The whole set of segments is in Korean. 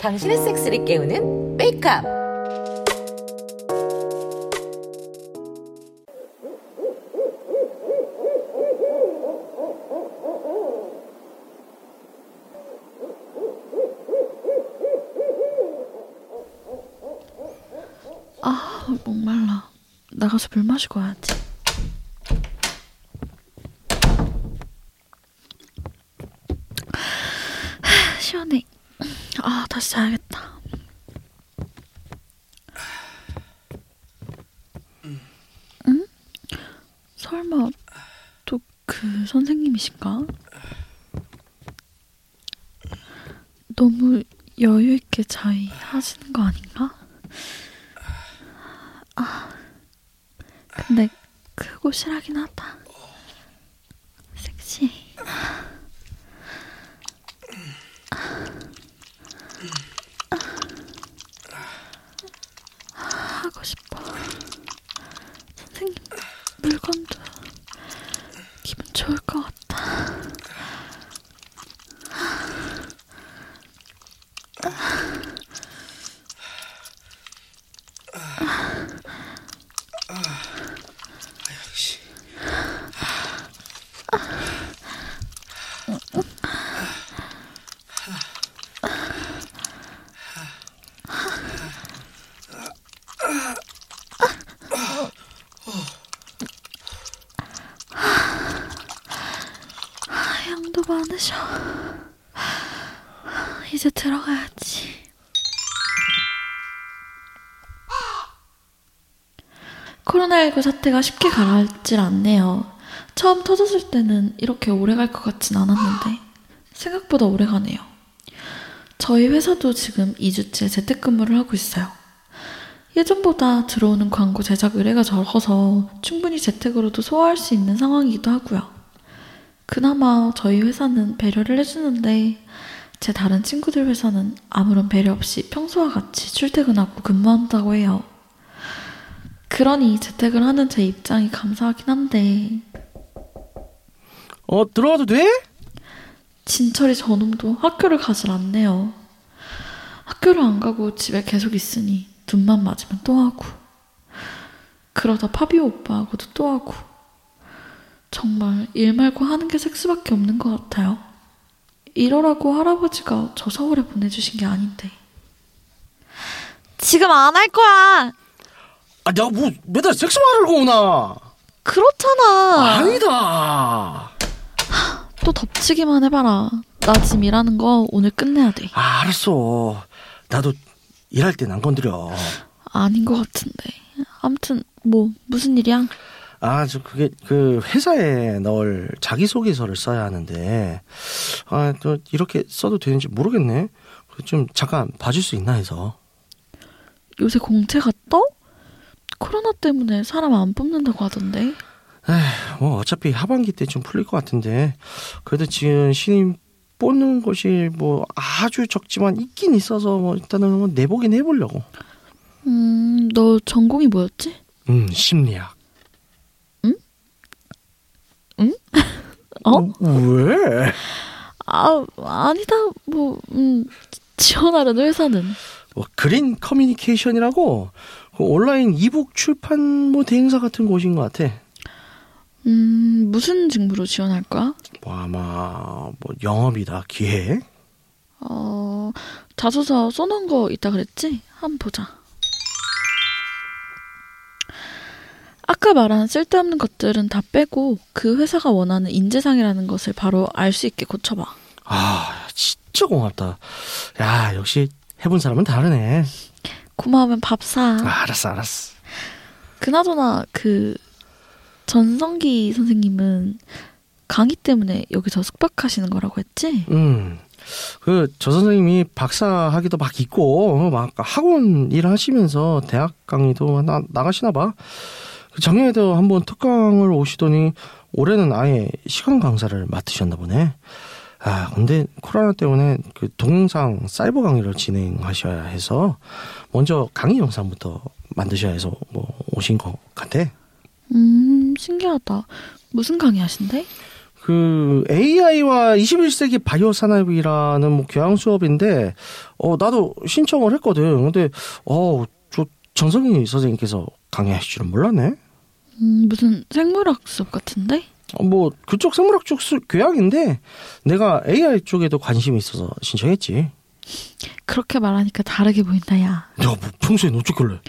당신의 섹스를 깨우는 메이크업. 아, 목말라. 나가서 물 마시고 와야지. 하, 시원해. 자야겠다. 응? 설마 또 그 선생님이신가? 너무 여유 있게 자위하시는 거 아닌가? 아, 근데 크고 실하긴 하다. 섹시. 하고 싶어. 선생님 물건도 기분 좋을 것 같다. 양도 많으셔. 이제 들어가야지. 코로나19 사태가 쉽게 가라앉질 않네요. 처음 터졌을 때는 이렇게 오래 갈 것 같진 않았는데 생각보다 오래 가네요. 저희 회사도 지금 2주째 재택근무를 하고 있어요. 예전보다 들어오는 광고 제작 의뢰가 적어서 충분히 재택으로도 소화할 수 있는 상황이기도 하고요. 그나마 저희 회사는 배려를 해주는데 제 다른 친구들 회사는 아무런 배려 없이 평소와 같이 출퇴근하고 근무한다고 해요. 그러니 재택을 하는 제 입장이 감사하긴 한데 어, 들어가도 돼? 진철이 저놈도 학교를 가질 않네요. 학교를 안 가고 집에 계속 있으니 눈만 맞으면 또 하고 그러다 파비오 오빠하고도 또 하고 정말 일 말고 하는 게 섹스밖에 없는 것 같아요. 이러라고 할아버지가 저 서울에 보내주신 게 아닌데. 지금 안 할 거야. 아, 내가 뭐 매달 섹스만 하려고 오나? 그렇잖아. 아니다. 또 덮치기만 해봐라. 나 지금 일하는 거 오늘 끝내야 돼. 아, 알았어. 나도 일할 땐 안 건드려. 아닌 것 같은데. 아무튼 뭐 무슨 일이야? 아, 저 그게 그 회사에 넣을 자기소개서를 써야 하는데 아, 또 이렇게 써도 되는지 모르겠네. 좀 잠깐 봐줄 수 있나 해서. 요새 공채가 떠? 코로나 때문에 사람 안 뽑는다고 하던데. 뭐 어차피 하반기 때 좀 풀릴 것 같은데 그래도 지금 신임 뽑는 곳이 뭐 아주 적지만 있긴 있어서 뭐 일단은 뭐 내보긴 해보려고. 음, 너 전공이 뭐였지? 음, 심리학. 어? 왜? 아, 아니다. 뭐, 음, 지원하려는 회사는. 뭐 그린 커뮤니케이션이라고 그 온라인 이북 출판 뭐 대행사 같은 곳인 것 같아. 음, 무슨 직무로 지원할 거야? 뭐 아마 뭐 영업이다 기획. 어, 자소서 써놓은 거 있다 그랬지? 한번 보자. 아까 말한 쓸데없는 것들은 다 빼고 그 회사가 원하는 인재상이라는 것을 바로 알 수 있게 고쳐봐. 아 진짜 고맙다. 야 역시 해본 사람은 다르네. 고마우면 밥 사. 아, 알았어 알았어. 그나저나 그 전성기 선생님은 강의 때문에 여기서 숙박하시는 거라고 했지? 음. 그 저 선생님이 박사 학위도 막 있고 어, 막 학원 일 하시면서 대학 강의도 나, 나가시나 봐. 그 작년에도 한번 특강을 오시더니 올해는 아예 시간 강사를 맡으셨나 보네. 아 근데 코로나 때문에 그 동영상 사이버 강의를 진행하셔야 해서 먼저 강의 영상부터 만드셔야 해서 뭐 오신 것 같아. 음, 신기하다. 무슨 강의 하신대? 그 AI와 21세기 바이오 산업이라는 뭐 교양 수업인데 어 나도 신청을 했거든. 근데 어저 전성희 선생님께서 강의하실 줄은 몰랐네. 음, 무슨 생물학 수업 같은데? 어, 뭐 그쪽 생물학 쪽 수, 교양인데 내가 AI 쪽에도 관심이 있어서 신청했지. 그렇게 말하니까 다르게 보인다, 야. 야 뭐 평소엔 어쩌길래?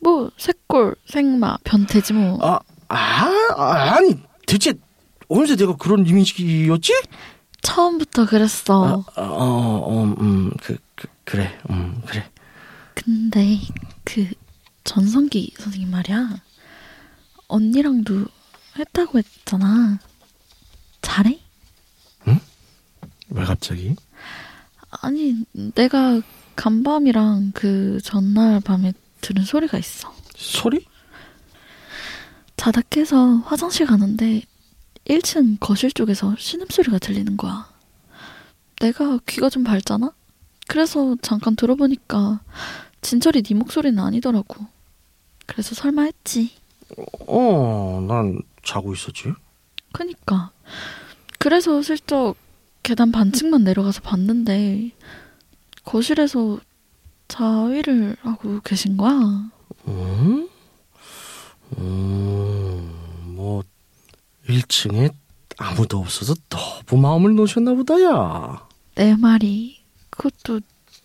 뭐, 새골, 생마, 변태지 뭐. 아, 아, 아 아니 대체 언제 내가 그런 이미지였지? 처음부터 그랬어. 어, 어, 어, 음, 그, 그 그래, 음, 그래. 근데 그 전성기 선생님 말이야. 언니랑도 했다고 했잖아. 잘해? 왜 갑자기? 아니, 내가 간밤이랑 그 전날 밤에 들은 소리가 있어. 소리? 자다 깨서 화장실 가는데 1층 거실 쪽에서 신음소리가 들리는 거야. 내가 귀가 좀 밝잖아? 그래서 잠깐 들어보니까 진철이 네 목소리는 아니더라고. 그래서 설마 했지. 어, 난 자고 있었지. 그니까. 그래서 슬쩍 계단 반층만 내려가서 봤는데 거실에서 자위를 하고 계신 거야. 음? 음, 뭐 1층에 아무도 없어서 너무 마음을 놓으셨나 보다, 야. 내 말이 그것도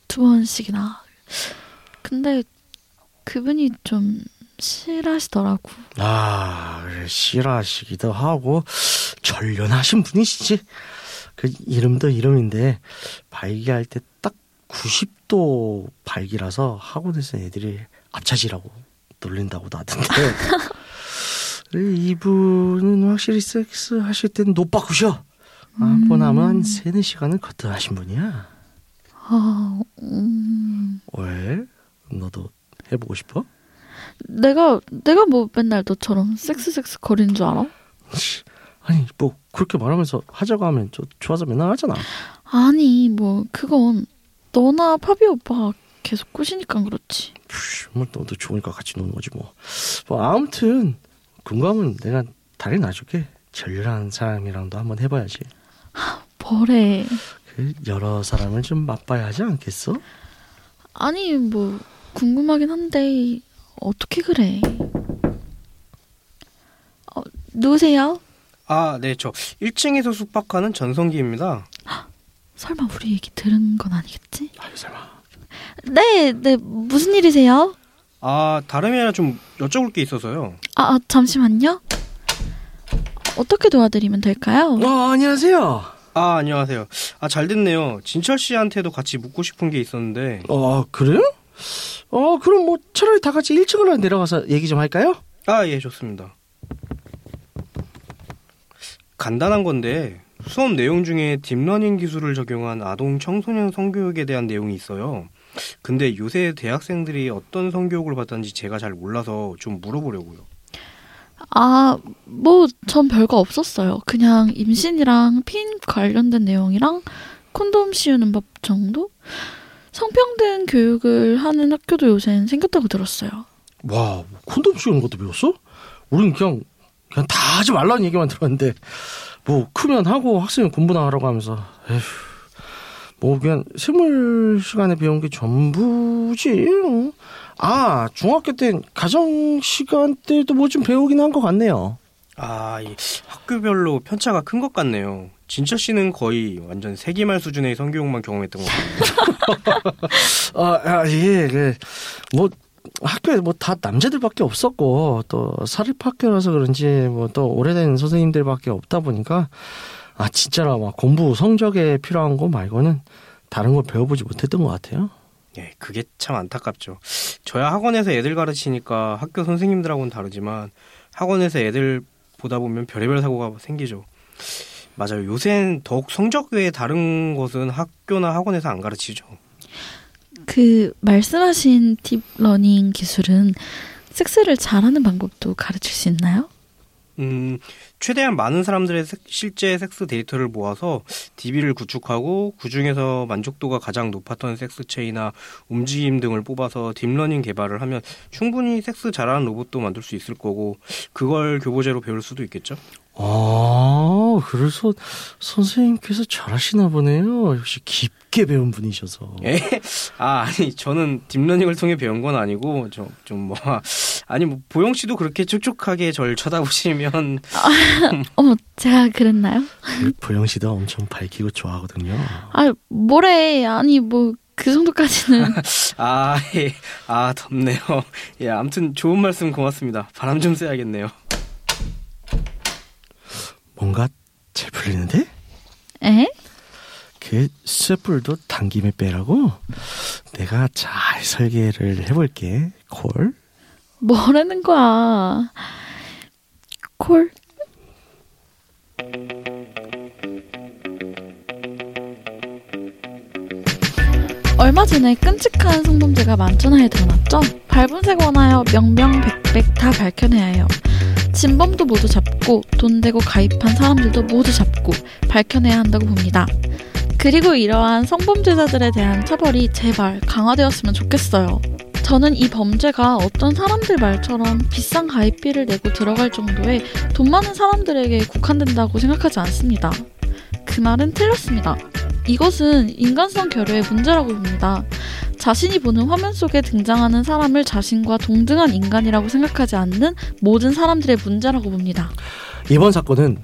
두 번씩이나. 근데 그분이 좀 싫어하시더라고. 아, 그래, 싫어하시기도 하고, 전련하신 분이시지. 그 이름도 이름인데, 발기할 때 딱 90도 발기라서 학원에서 애들이 앞차지라고 놀린다고 나던데. 이분은 확실히 섹스 하실 땐 노빠꾸셔. 아, 보나면 한 3, 4시간은 거뜬하신 분이야. 아, 음, 왜? 너도 해보고 싶어? 내가 내가 뭐 맨날 너처럼 섹스 섹스 거리는 줄 알아? 아니, 뭐, 그렇게 말하면서 하자고 하면 저 좋아서 맨날 하잖아. 아니 뭐 그건 너나 파비 오빠가 계속 꾸시니까 그렇지. 푸, 뭐 너도 좋으니까 같이 노는 거지 뭐. 뭐 아무튼 궁금하면 내가 다리 놔줄게. 전류라는 사람이랑도 한번 해봐야지. 뭐래? 그 여러 사람을 좀 맛봐야 하지 않겠어? 아니 뭐 궁금하긴 한데 어떻게 그래? 어, 누구세요? 아, 네, 저 1층에서 숙박하는 전성기입니다. 설마 우리 얘기 들은 건 아니겠지? 아유 설마. 네, 네 무슨 일이세요? 아, 다름이 아니라 좀 여쭤볼 게 있어서요. 아, 아 잠시만요. 어떻게 도와드리면 될까요? 어 안녕하세요. 아, 안녕하세요. 아, 잘 됐네요. 진철 씨한테도 같이 묻고 싶은 게 있었는데. 어 그래요? 어 그럼 뭐 차라리 다 같이 1층으로 내려가서 얘기 좀 할까요? 아, 예, 좋습니다. 간단한 건데 수업 내용 중에 딥러닝 기술을 적용한 아동 청소년 성교육에 대한 내용이 있어요. 근데 요새 대학생들이 어떤 성교육을 받았는지 제가 잘 몰라서 좀 물어보려고요. 아, 뭐 전 별거 없었어요. 그냥 임신이랑 피임 관련된 내용이랑 콘돔 씌우는 법 정도? 성평등 교육을 하는 학교도 요새는 생겼다고 들었어요. 와 콘돔 씌우는 것도 배웠어? 우린 그냥 그냥 다 하지 말라는 얘기만 들었는데 뭐 크면 하고 학생은 공부나 하라고 하면서 에휴 뭐 그냥 생물 시간에 배운 게 전부지 어. 아 중학교 땐 가정 시간 때도 뭐 좀 배우긴 한 것 같네요 아, 이 학교별로 편차가 큰 것 같네요. 진철 씨는 거의 완전 세기말 수준의 성교육만 경험했던 것 같아요. 아예뭐 학교에 뭐 다 남자들밖에 없었고 또 사립학교라서 그런지 뭐 또 오래된 선생님들밖에 없다 보니까 아 진짜로 막 공부 성적에 필요한 거 말고는 다른 걸 배워보지 못했던 것 같아요. 예, 그게 참 안타깝죠. 저야 학원에서 애들 가르치니까 학교 선생님들하고는 다르지만 학원에서 애들 보다 보면 별의별 사고가 생기죠. 맞아요. 요새는 더욱 성적 외에 다른 것은 학교나 학원에서 안 가르치죠. 그 말씀하신 딥러닝 기술은 섹스를 잘하는 방법도 가르칠 수 있나요? 음, 최대한 많은 사람들의 섹- 실제 섹스 데이터를 모아서 DB를 구축하고 그 중에서 만족도가 가장 높았던 섹스 체위나 움직임 등을 뽑아서 딥러닝 개발을 하면 충분히 섹스 잘하는 로봇도 만들 수 있을 거고 그걸 교보재로 배울 수도 있겠죠. 아, 그래서 선생님께서 잘하시나 보네요. 역시 깊게 배운 분이셔서. 예? 아 아니 저는 딥러닝을 통해 배운 건 아니고 좀 좀 뭐 아니 뭐 보영 씨도 그렇게 촉촉하게 절 쳐다보시면 어머, 제가 그랬나요? 그 보영 씨도 엄청 밝히고 좋아하거든요. 아, 뭐래. 아니, 뭐, 그 정도까지는. 아, 예. 아 덥네요. 예 아무튼 좋은 말씀 고맙습니다. 바람 좀 쐬야겠네요. 뭔가 잘 풀리는데? 에? 그 쇠불도 당김에 빼라고? 내가 잘 설계를 해볼게. 콜. 뭐라는 거야. 콜? 얼마 전에 끔찍한 성범죄가 만천하에 드러났죠? 발본색 원하여 명명백백 다 밝혀내야 해요. 진범도 모두 잡고 돈 대고 가입한 사람들도 모두 잡고 밝혀내야 한다고 봅니다. 그리고 이러한 성범죄자들에 대한 처벌이 제발 강화되었으면 좋겠어요. 저는 이 범죄가 어떤 사람들 말처럼 비싼 가입비를 내고 들어갈 정도의 돈 많은 사람들에게 국한된다고 생각하지 않습니다. 그 말은 틀렸습니다. 이것은 인간성 결여의 문제라고 봅니다. 자신이 보는 화면 속에 등장하는 사람을 자신과 동등한 인간이라고 생각하지 않는 모든 사람들의 문제라고 봅니다. 이번 사건은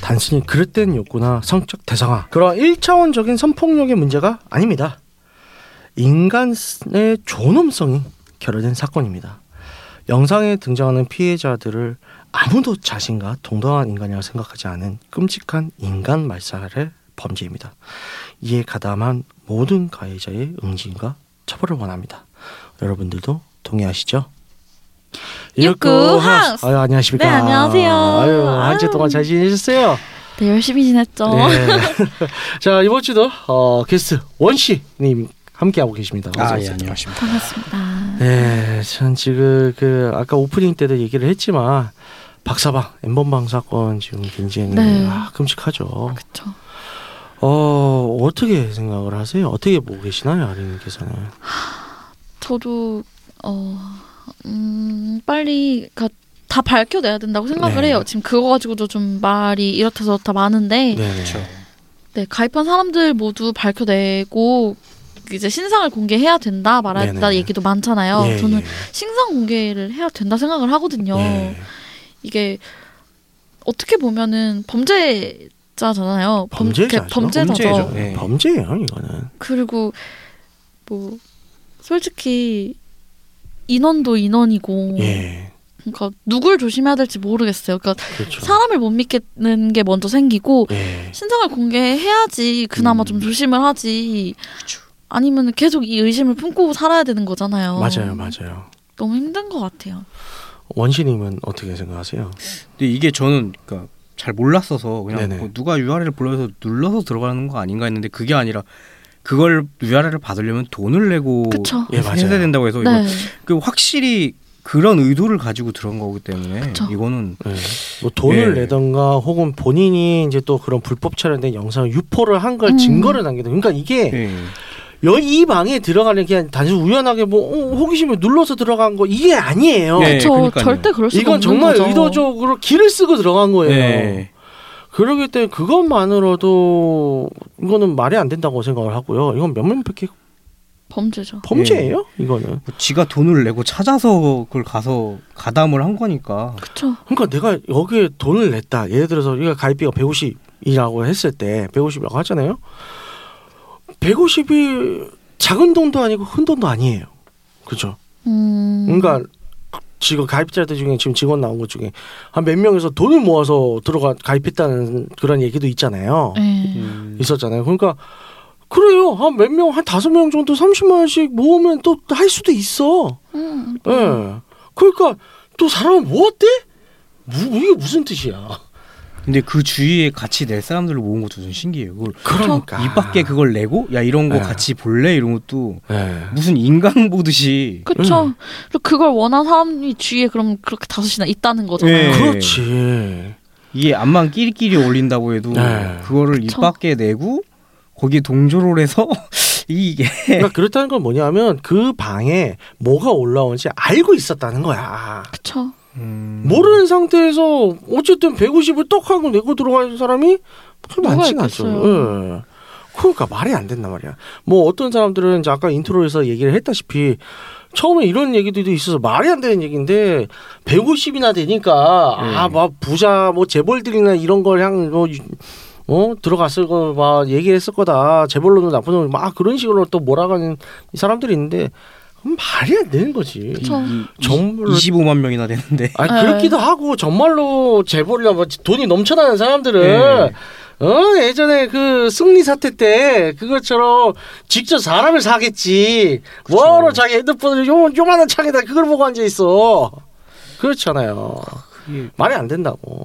단순히 그릇된 욕구나 성적 대상화 그런 1차원적인 성폭력의 문제가 아닙니다. 인간의 존엄성이 결여된 사건입니다. 영상에 등장하는 피해자들을 아무도 자신과 동등한 인간이라고 생각하지 않은 끔찍한 인간 말살의 범죄입니다. 이에 가담한 모든 가해자의 응징과 처벌을 원합니다. 여러분들도 동의하시죠? 육구 하우스. 아유 안녕하십니까? 네, 안녕하세요. 아유 한주 아유. 동안 잘 지내셨어요? 네, 열심히 지냈죠. 네. 자 이번 주도 어, 게스트 원씨님 함께 하고 계십니다. 아, 예. 안녕하십니까. 반갑습니다. 네, 전 지금 그 아까 오프닝 때도 얘기를 했지만 박사방 엠번방 사건 지금 굉장히 네. 아, 끔찍하죠. 그쵸. 어 어떻게 생각을 하세요? 어떻게 보고 계시나요, 아린님께서는? 저도 어, 음, 빨리 가, 다 밝혀내야 된다고 생각을 네. 해요. 지금 그거 가지고도 좀 말이 이렇다 저렇다 많은데, 네, 그렇죠. 네, 가입한 사람들 모두 밝혀내고 이제 신상을 공개해야 된다 말아야 된다 네네. 얘기도 많잖아요. 예, 저는 예. 신상 공개를 해야 된다 생각을 하거든요. 예. 이게 어떻게 보면은 범죄 자잖아요. 범- 범죄자죠. 범죄자죠. 범죄죠. 네. 범죄예요, 이거는. 그리고 뭐 솔직히 인원도 인원이고 예, 그러니까 누굴 조심해야 될지 모르겠어요. 그러니까 그렇죠. 사람을 못 믿겠는 게 먼저 생기고 예, 신상을 공개해야지 그나마 음. 좀 조심을 하지. 아니면 계속 이 의심을 품고 살아야 되는 거잖아요. 맞아요, 맞아요. 너무 힘든 것 같아요. 원시님은 어떻게 생각하세요? 근데 이게 저는 그러니까 잘 몰랐어서 그냥. 뭐 누가 URL을 불러서 눌러서 들어가는 거 아닌가 했는데 그게 아니라 그걸 URL을 받으려면 돈을 내고 그쵸. 예, 해야. 된다고 해서 네. 그 확실히 그런 의도를 가지고 들어간 거기 때문에 그쵸. 이거는 예. 뭐 돈을 예. 내던가 혹은 본인이 이제 또 그런 불법 촬영된 영상을 유포를 한걸 음. 증거를 남기든 그러니까 이게 예. 여, 이 방에 들어가는 그냥 단순 우연하게 뭐 어, 호기심에 눌러서 들어간 거 이게 아니에요. 네, 그쵸. 그러니까요. 절대 그럴 수가 이건 없는 정말 거죠. 의도적으로 길을 쓰고 들어간 거예요. 네. 그러기 때문에 그것만으로도 이거는 말이 안 된다고 생각을 하고요. 이건 명명백백 범죄죠. 범죄예요. 이거는. 뭐 지가 돈을 내고 찾아서 그걸 가서 가담을 한 거니까 그쵸. 그러니까 내가 여기에 돈을 냈다. 예를 들어서 우리가 가입비가 150이라고 했을 때 150이라고 하잖아요. 150이 작은 돈도 아니고 큰 돈도 아니에요. 그죠? 음. 그러니까 지금 가입자들 중에 지금 직원 나온 것 중에 한 몇 명에서 돈을 모아서 들어가 가입했다는 그런 얘기도 있잖아요. 네. 음, 있었잖아요. 그러니까 그래요. 한 몇 명, 한 다섯 명 정도 30만 원씩 모으면 또 할 수도 있어. 음. 예. 그러니까 또 사람을 모았대? 무, 이게 무슨 뜻이야? 근데 그 주위에 같이 낼 사람들을 모은 것도 좀 신기해요. 그걸 그러니까 입 밖에 그걸 내고 야 이런 거 네. 같이 볼래 이런 것도 예. 무슨 인간 보듯이 그쵸. 음. 그리고 그걸 원하는 사람이 주위에 그럼 그렇게 다섯이나 있다는 거잖아요. 네. 그렇지. 이게 암만 끼리끼리 올린다고 해도 네. 그거를 입 그쵸. 밖에 내고 거기에 동조를 해서 이게 그러니까 그렇다는 건 뭐냐면 그 방에 뭐가 올라오는지 알고 있었다는 거야. 그쵸. 음. 모르는 상태에서 어쨌든 150을 떡 하고 내고 들어가는 사람이 많지는 않죠. 예. 그러니까 말이 안 된단 말이야. 뭐 어떤 사람들은 이제 아까 인트로에서 얘기를 했다시피 처음에 이런 얘기들도 있어서 말이 안 되는 얘기인데 150이나 되니까 음. 아막 부자 뭐 재벌들이나 이런 걸 향뭐 어, 들어갔을 거, 막, 얘기했을 거다. 재벌로는 나쁜 놈, 막 그런 식으로 또 몰아가는 이 사람들이 있는데, 말이 안 되는 거지. 그쵸. 정말로 25만 명이나 되는데. 아 네. 그렇기도 하고 정말로 재벌이나 뭐 돈이 넘쳐나는 사람들은 네. 어 예전에 그 승리 사태 때 그것처럼 직접 사람을 사겠지 뭐하러 자기 핸드폰을 요 요만한 창에다 그걸 보고 앉아 있어 그렇잖아요 그게 말이 안 된다고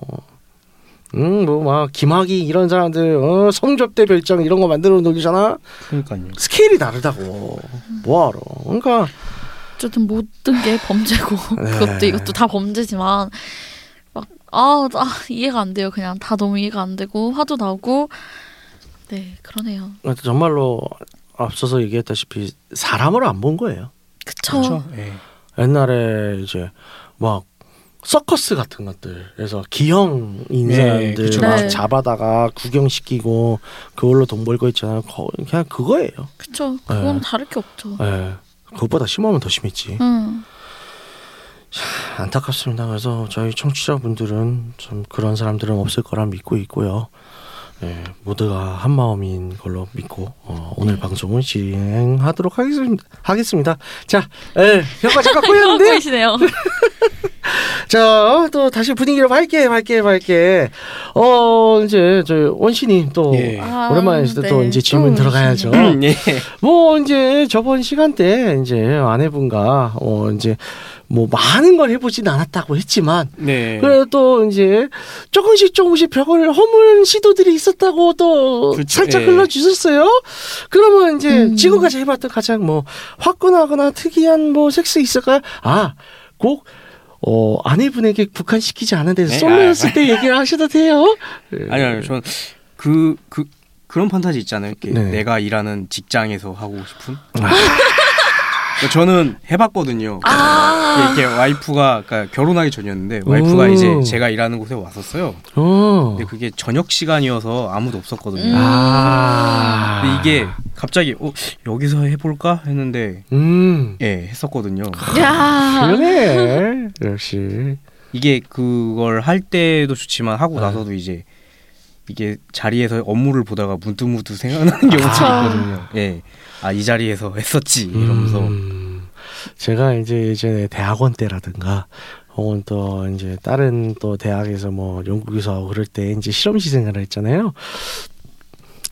음 뭐 막 김학이 이런 사람들 어 성접대 별장 이런 거 만들어 놓으잖아 그러니까요. 스케일이 다르다고 뭐하러 그러니까 어쨌든 모든 게 범죄고 네. 그것도 이것도 다 범죄지만 막 아, 아 이해가 안 돼요. 그냥 다 너무 이해가 안 되고 화도 나고 네 그러네요. 정말로 앞서서 얘기했다시피 사람을 안 본 거예요. 그쵸. 그렇죠. 예. 옛날에 이제 막 서커스 같은 것들에서 기형 네, 인사들 그쵸. 막 네. 잡아다가 구경시키고 그걸로 돈 벌고 있잖아요. 거- 그냥 그거예요. 그쵸. 그건 네. 다를 게 없죠. 예. 그것보다 심하면 더 심했지. 응. 안타깝습니다. 그래서 저희 청취자분들은 좀 그런 사람들은 없을 거라 믿고 있고요. 예, 모두가 한 마음인 걸로 믿고 어, 오늘 네. 방송을 진행하도록 하겠습니다. 하겠습니다. 자, 예, 효과 잠깐 꼬였는데 계시네요. 자, 또 다시 분위기를 밝게, 밝게, 밝게. 어, 이제, 저, 원신님 또, 예. 아, 때또 네. 이제 질문 또 들어가야죠. 예. 뭐, 이제, 저번 시간 때, 이제, 아내분과, 어, 이제, 뭐, 많은 걸 해보진 않았다고 했지만, 네. 그래도 또, 이제, 조금씩 조금씩 벽을 허무는 시도들이 있었다고 또, 그렇죠. 살짝 예. 흘러주셨어요. 그러면 이제, 음. 지금까지 해봤던 가장 뭐, 화끈하거나 특이한 뭐, 섹스 있을까요? 아, 꼭, 어, 아내분에게 국한시키지 않은 데서 네? 솔로였을 때 얘기를 하셔도 돼요. 예. 아니요, 아니요. 저는 그, 그, 그런 판타지 있잖아요. 이렇게 네. 내가 일하는 직장에서 하고 싶은. 그러니까 저는 해봤거든요. 아. 이게 와이프가 그러니까 결혼하기 전이었는데 와이프가 오. 이제 제가 일하는 곳에 왔었어요. 어. 근데 그게 저녁 시간이어서 아무도 없었거든요. 음. 아. 근데 이게 갑자기 어, 여기서 해볼까 했는데 음. 예 했었거든요. 야. 그러네. 역시. 이게 그걸 할 때도 좋지만 하고 네. 나서도 이제 이게 자리에서 업무를 보다가 문득문득 생각나는 경우가 그쵸. 있거든요. 예. 아, 이 자리에서 했었지. 이러면서. 음, 제가 이제 예전에 대학원 때라든가 혹은 또 이제 다른 또 대학에서 뭐 연구교사 하고 그럴 때 이제 실험실 생활을 했잖아요.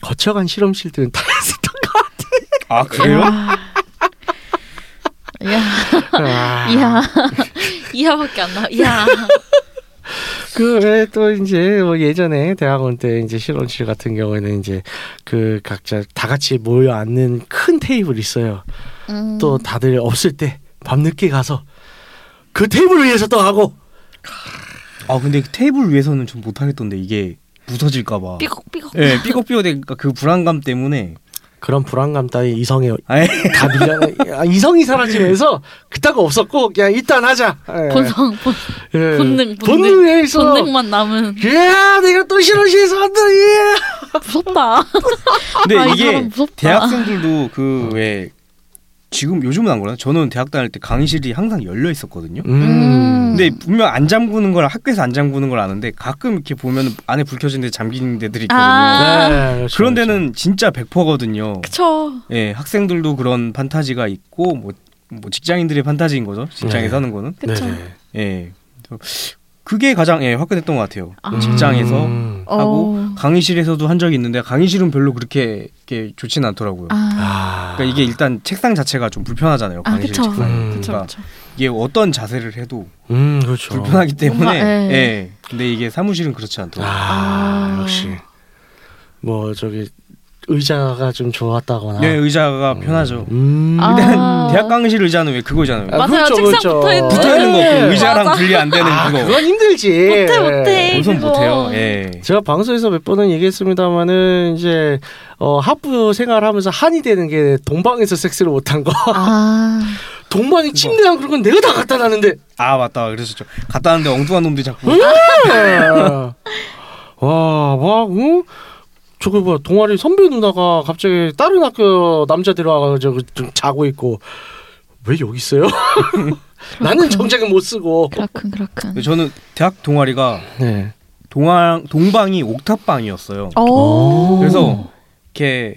거쳐간 실험실들은 다 했었던 것 아, 그래요? 야. 같아요. 이야. 이하밖에 안 나. 이야. 그또 이제 뭐 예전에 대학원 때 이제 실험실 같은 경우에는 이제 그 각자 다 같이 모여 앉는 큰 테이블 있어요. 음. 또 다들 없을 때 밤늦게 가서 그 테이블 위에서 또 하고 아, 근데 그 테이블 위에서는 좀 못하겠던데, 이게 부서질까봐. 삐걱삐걱. 예, 삐걱삐걱 되니까 그 불안감 때문에. 그런 불안감 따위 이성에. 다 밀려 아, 이성이 사라지면서 그따가 없었고 그냥 일단 하자. 예. 본성 본, 예. 본능, 본능. 본능만 남은 야, 내가 또 실험실에서 한다. 예. 무섭다. 근데 아, 이 이게 무섭다. 대학생들도 그 왜 지금 요즘은 안 그러나? 저는 대학 다닐 때 강의실이 항상 열려 있었거든요. 음. 근데 분명 안 잠그는 걸 학교에서 안 잠그는 걸 아는데 가끔 이렇게 보면 안에 불 켜진 데 잠긴 데들이 있거든요. 아. 네, 그렇죠, 그런 그렇죠. 데는 진짜 100%거든요. 그쵸. 예, 학생들도 그런 판타지가 있고 뭐, 뭐 직장인들의 판타지인 거죠. 직장에서 네. 하는 거는. 그쵸. 네네. 예. 그게 가장 예, 화끈했던 것 같아요. 아. 직장에서 음. 하고 어. 강의실에서도 한 적이 있는데 강의실은 별로 그렇게 이렇게 좋지는 않더라고요. 아. 아. 그러니까 이게 일단 책상 자체가 좀 불편하잖아요. 아, 강의실 그쵸. 책상이. 음. 그쵸, 그러니까 그쵸. 이게 어떤 자세를 해도 음, 그렇죠. 불편하기 때문에 뭔가, 예. 예. 근데 이게 사무실은 그렇지 않더라고요. 아, 아. 역시. 뭐 저기 의자가 좀 좋았다거나. 네, 의자가 편하죠. 음. 아. 일단 대학 강의실 의자는 왜 그거잖아요. 아, 맞아요. 그렇죠, 책상 그렇죠. 붙어 있는. 붙어 있는 거 네. 그 의자랑 맞아. 분리 안 되는 아, 그거. 그건 힘들지. 못해, 못해. 우선 그거. 못해요. 예. 제가 방송에서 몇 번은 얘기했습니다만은 이제 어 학부 생활하면서 한이 되는 게 동방에서 섹스를 못한 거. 아. 동방이 침대랑 그런 건 내가 다 갖다 놨는데. 아 맞다 그랬었죠. 갔다 왔는데 엉뚱한 놈들이 자꾸 와, 막, 응? 저거 뭐야, 동아리 선배 누나가 갑자기 다른 학교 남자들 와가지고 좀 자고 있고, 왜 여기 있어요? 나는 정장을 못 쓰고. 그렇군 그렇군. 저는 대학 동아리가 네. 동아 동방이 옥탑방이었어요. 오. 그래서 이렇게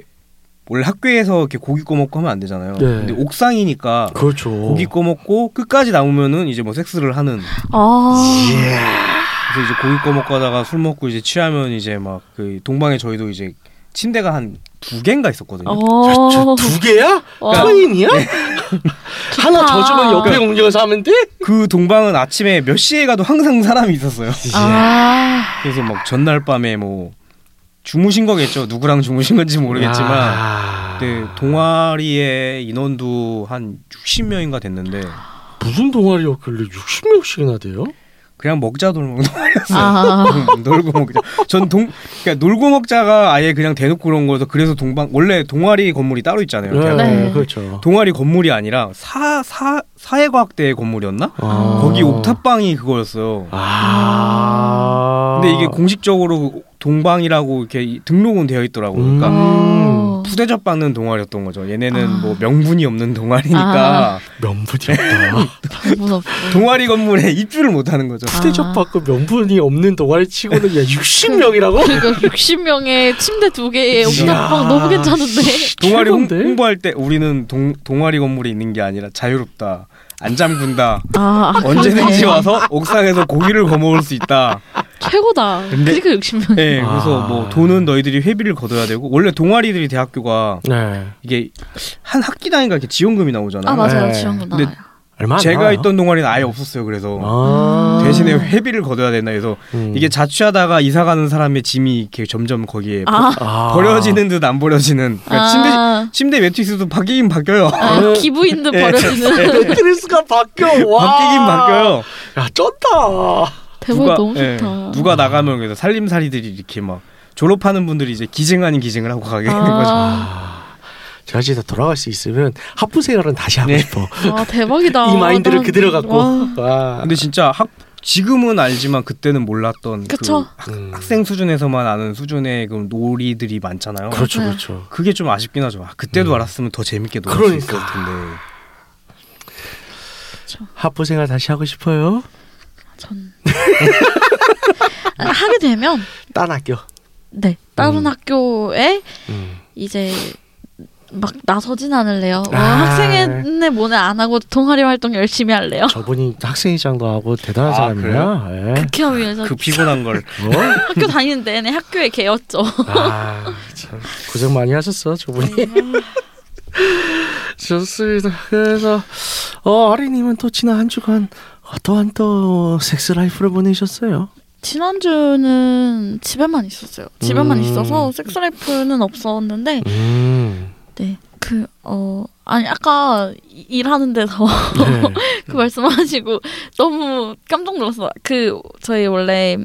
원래 학교에서 이렇게 고기 구워 먹고 하면 안 되잖아요. 네. 근데 옥상이니까 그렇죠. 고기 구워 먹고 끝까지 남으면은 이제 뭐 섹스를 하는. 아. 그래서 이제 고기 구워 먹고 하다가 술 먹고 이제 취하면 이제 막 그 동방에 저희도 이제 침대가 한 두 개인가 있었거든요. 어. 저, 두 개야? 와. 트윈이야? 하나 더 주면 옆에 그러니까- 옮겨서 하면 돼? 그 동방은 아침에 몇 시에 가도 항상 사람이 있었어요. 아. 그래서 막 전날 밤에 뭐 주무신 거겠죠. 누구랑 주무신 건지 모르겠지만 야. 네, 동아리의 인원도 한 60명인가 됐는데 무슨 동아리였길래 60명씩이나 돼요? 그냥 먹자 놀고. 아. 놀고 먹자. 전 동, 그러니까 놀고 먹자가 아예 그냥 대놓고 그런 거여서 그래서 동방 원래 동아리 건물이 따로 있잖아요. 네, 네. 그렇죠. 동아리 건물이 아니라 사, 사, 사회과학대 건물이었나? 아. 거기 옥탑방이 그거였어요. 아. 근데 이게 공식적으로 동방이라고 이렇게 등록은 되어 있더라고요. 그러니까 어. 푸대접 받는 동아리였던 거죠. 얘네는 아. 뭐 명분이 없는 동아리니까 명분이 없다. 동아리 건물에 입주를 못 하는 거죠. 아. 푸대접 받고 명분이 없는 동아리 치고는 야 60명이라고? 그거 60명의 침대 두 개에. 옥탑방 너무 괜찮은데. 동아리 홍? 홍보할 때 우리는 동, 동아리 건물에 있는 게 아니라 자유롭다. 안 잠군다. 아, 아 언제든지. 와서 옥상에서 고기를 거먹을 수 있다. 최고다. 근데- 그러니까 60명. 네, 그래서 아. 뭐 돈은 너희들이 회비를 거둬야 되고 원래 동아리들이 대학교가 네. 이게 한 학기당인가 이렇게 지원금이 나오잖아요. 아 맞아요. 네. 지원금 나와요. 얼마 안 제가 나와요? 있던 동아리는 아예 없었어요. 그래서 아. 대신에 회비를 거둬야 된다 해서 음. 이게 자취하다가 이사 가는 사람의 짐이 이렇게 점점 거기에 아, 아. 버려지는 듯 안 버려지는 그러니까 침대 아, 침대 매트리스도 바뀌긴 바뀌어요. 아, 기부인 듯 예. 버려지는 매트리스가 바뀌어. 와. 바뀌긴 바뀌어요. 야 쩐다. 대박 너무 예, 좋다. 누가 나가면 그래서 살림살이들이 이렇게 막 졸업하는 분들이 이제 기증 아닌 기증을 하고 가게 되는 거죠. 아, 제가 진짜 돌아갈 수 있으면 하프 생활은 다시 하고 네. 싶어. 아 대박이다. 이 마인드를 난- 그대로 갖고. 와, 와. 근데 진짜 학 지금은 알지만 그때는 몰랐던 그쵸. 그 학, 음. 학생 수준에서만 아는 수준의 그 놀이들이 많잖아요. 그렇죠, 네. 그렇죠. 그게 좀 아쉽긴 하죠. 아, 그때도 음. 알았으면 더 재밌게 놀수 그러니까. 있을 텐데. 하프 생활 다시 하고 싶어요. 전 아, 하게 되면 딴 학교. 네 다른 음. 학교에 음. 이제 막 나서진 않을래요. 어, 아. 학생회 모네 안 하고 동아리 활동 열심히 할래요. 저분이 학생회장도 하고 대단한 아, 사람이야. 예. 극혐 위해서 그 피곤한 걸 뭐? 학교 다니는 내내 학교에 개였죠. 아, 참 고생 많이 하셨어, 저분이. 좋습니다. 그래서 어, 아리님은 또 지난 한 주간 어떠한 또 섹스 라이프를 보내셨어요? 지난주는 집에만 있었어요. 집에만 음. 있어서 섹스라이프는 없었는데 음. 네. 그, 어, 아니, 아까 이- 일하는 데서 네. 그 말씀하시고 너무 깜짝 놀랐어. 그, 저희 원래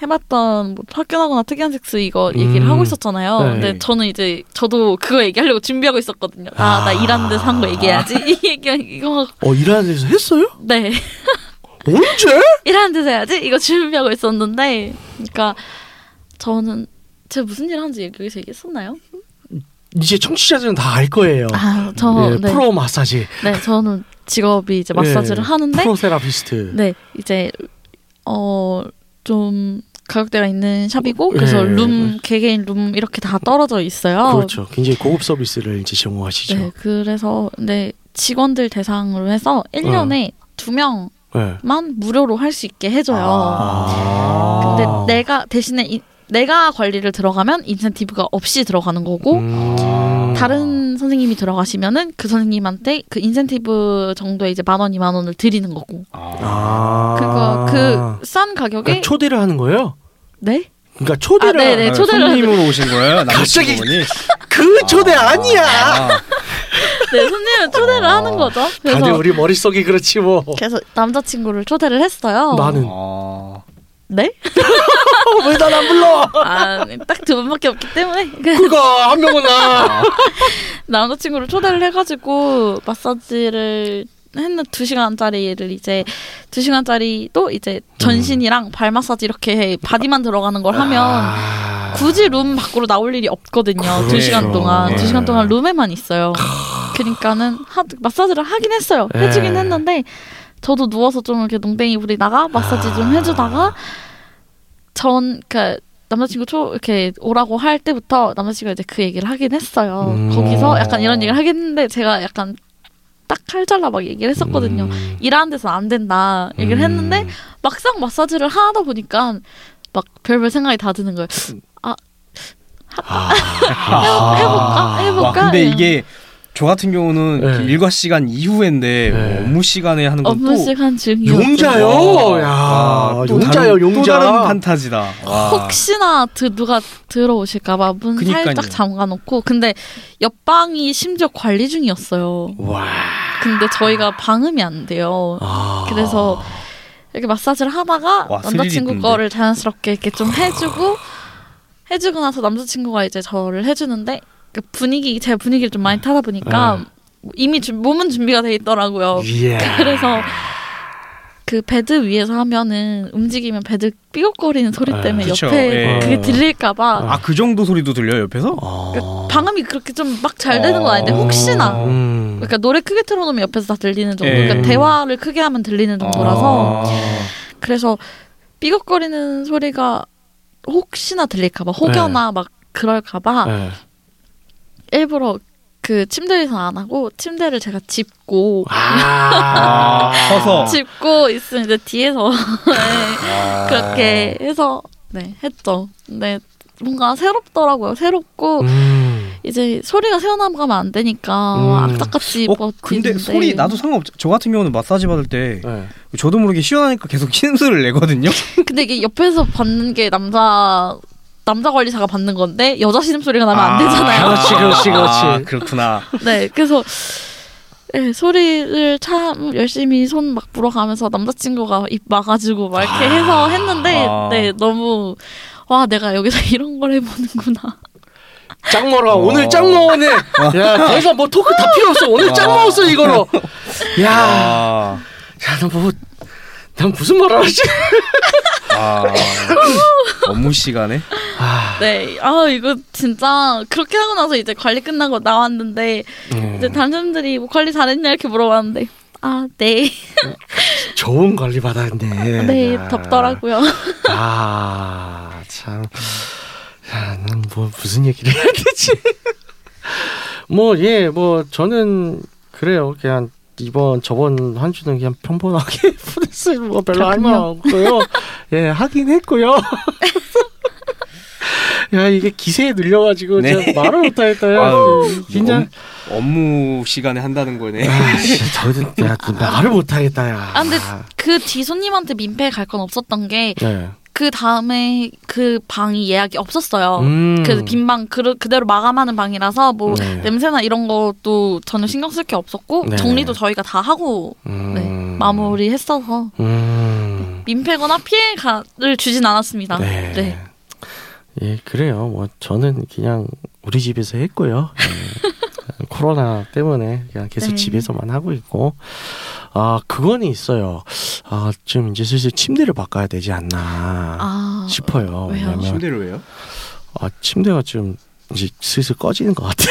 해봤던 뭐 파격하거나 특이한 섹스 이거 얘기를 음. 하고 있었잖아요. 네. 근데 저는 이제 저도 그거 얘기하려고 준비하고 있었거든요. 아, 나 아. 일하는 데서 한 거 얘기해야지. 이 얘기, 이거, 어, 일하는 데서 했어요? 네. 언제? 일하는 데서 해야지. 이거 준비하고 있었는데, 그러니까 저는 제가 무슨 일 하는지 여기서 얘기했었나요? 이제 청취자들은 다 알 거예요. 아, 저, 예, 네. 프로 마사지. 네, 저는 직업이 이제 마사지를 예, 하는데, 프로 세라피스트. 네, 이제 어 좀 가격대가 있는 샵이고 그래서 예. 룸 개개인 룸 이렇게 다 떨어져 있어요. 그렇죠. 굉장히 고급 서비스를 이제 제공하시죠. 네, 그래서 근데 직원들 대상으로 해서 1년에 두 명만 네. 무료로 할 수 있게 해줘요. 아. 근데 내가 대신에 이, 내가 관리를 들어가면 인센티브가 없이 들어가는 거고 음. 다른 선생님이 들어가시면은 그 선생님한테 그 인센티브 정도에 이제 만 원, 이만 원을 드리는 거고. 아. 그거 그 싼 가격에 그러니까 초대를 하는 거예요? 네? 그러니까 초대를 아, 네네. 아, 초대를 손님으로 오신 거예요? 갑자기-? 그 초대 아 니야. 아, 네, 손님은 초대를 아. 하는 거죠. 다들 그래서 우리 머릿속이 그렇지 뭐. 그래서 남자친구를 초대를 했어요. 나는 아. 네? 왜 난 안 불러? 아, 딱두 분밖에 없기 때문에. 그- 그거 한 명은 나. 남자친구를 초대를 해가지고 마사지를 했는 두 시간짜리를 이제 두 시간짜리도 이제 전신이랑 발 마사지 이렇게 바디만 들어가는 걸 하면 아. 굳이 룸 밖으로 나올 일이 없거든요. 두 시간 그렇죠. 동안 네. 두 시간 동안 룸에만 있어요. 그러니까는 하, 마사지를 하긴 했어요. 네. 해주긴 했는데 저도 누워서 좀 이렇게 농땡이 부리다가 마사지 좀 해주다가 전 그 남자친구 초 이렇게 오라고 할 때부터 남자친구가 이제 그 얘기를 하긴 했어요. 음. 거기서 약간 이런 얘기를 하긴 했는데 제가 약간 딱 칼잘라 막 얘기를 했었거든요. 음. 일하는 데서 안 된다 얘기를 음. 했는데 막상 마사지를 하다 보니까 막 별별 생각이 다 드는 거예요. 아, 아. 해볼까? 해볼까? 해볼까? 와 근데 예. 이게 저 같은 경우는 네. 그 일과 시간 이후인데 네. 뭐 업무 시간에 하는 건 업무 또 시간 중이었죠. 용자요. 와, 야, 와, 또 용자요, 다른- 용자. 또 다른 판타지다. 와. 혹시나 드, 누가 들어오실까봐 문 그니까요. 살짝 잠가놓고 근데 옆방이 심지어 관리 중이었어요. 와. 근데 저희가 방음이 안 돼요. 아. 그래서 이렇게 마사지를 하다가 와, 남자친구. 거를 자연스럽게 이렇게 좀 해주고 해주고 나서 남자친구가 이제 저를 해주는데 그 분위기 제 분위기를 좀 많이 타다 보니까 네. 이미 준- 몸은 준비가 돼 있더라고요. 예. 그래서 그 베드 위에서 하면은 움직이면 베드 삐걱거리는 소리 아, 때문에 그쵸. 옆에 예. 그게 들릴까봐 아 그 정도 소리도 들려요 옆에서? 아. 그 방음이 그렇게 좀 막 잘 되는 건 아닌데 어. 혹시나 음. 그러니까 노래 크게 틀어놓으면 옆에서 다 들리는 정도. 예. 그러니까 대화를 크게 하면 들리는 정도라서 아. 그래서 삐걱거리는 소리가 혹시나 들릴까봐 혹여나 막 그럴까봐 네. 일부러 그 침대 위에서 안 하고 침대를 제가 짚고 아. 서서 짚고 있으면 이제 뒤에서 네, 아. 그렇게 해서 네 했죠. 근데 뭔가 새롭더라고요. 새롭고 음. 이제 소리가 새어나가면 안 되니까 음. 악착같이 어 버티는데 근데 소리 나도 상관없죠. 저 같은 경우는 마사지 받을 때 네. 저도 모르게 시원하니까 계속 신음소리를 내거든요. 근데 이게 옆에서 받는 게 남자 남자 관리사가 받는 건데 여자 신음 소리가 나면 안 되잖아요. 그렇지, 그렇지, 그렇지. 아, 그렇구나. 네, 그래서 네, 소리를 참 열심히 손 막 불어가면서 남자친구가 입 막아주고 막 이렇게 해서 했는데 아. 네 너무 와 내가 여기서 이런 걸 해보는구나. 짱 먹어. 어. 오늘 짱 먹었네. 야, 더 이상 뭐 토크 다 필요 없어. 오늘 짱 와. 먹었어, 이거로. 야, 아, 야, 나 뭐, 난 무슨 말을 하지? 아, 업무 시간에 아, 네, 아 이거 진짜 그렇게 하고 나서 이제 관리 끝나고 나왔는데 음, 이제 다른 사람들이 뭐 관리 잘했냐 이렇게 물어봤는데 아 네, 좋은 관리 받았네. 네 야. 덥더라고요. 아, 참. 야, 난 뭐, 무슨 얘기를 해야 되지? 뭐, 예, 뭐, 저는, 그래요. 그냥, 이번, 저번 한 주는 그냥 평범하게 보냈어요. 뭐, 별로 할말 없고요. 예, 하긴 했고요. 야, 이게 기세에 늘려가지고, 네. 제가 말을 못하겠다요. 아유, 긴장. 업- 업무 시간에 한다는 거네. 아, 씨, 저는, 야, 말을 못하겠다, 야. 아 근데 그 뒤 손님한테 민폐 갈 건 없었던 게 그 네. 다음에 그 방이 예약이 없었어요. 음. 그빈방 그대로 마감하는 방이라서 뭐 네. 냄새나 이런 것도 전혀 신경 쓸 게 없었고 네. 정리도 저희가 다 하고 음. 네, 마무리했어서 음. 민폐거나 피해를 주진 않았습니다. 네. 네. 예, 그래요. 뭐 저는 그냥 우리 집에서 했고요. 예. 코로나 때문에 그냥 계속 네. 집에서만 하고 있고 아 그거는 있어요. 아 좀 이제 슬슬 침대를 바꿔야 되지 않나 아 싶어요. 왜요? 왜냐면 침대를 왜요? 아 침대가 좀 이제 슬슬 꺼지는 것 같아.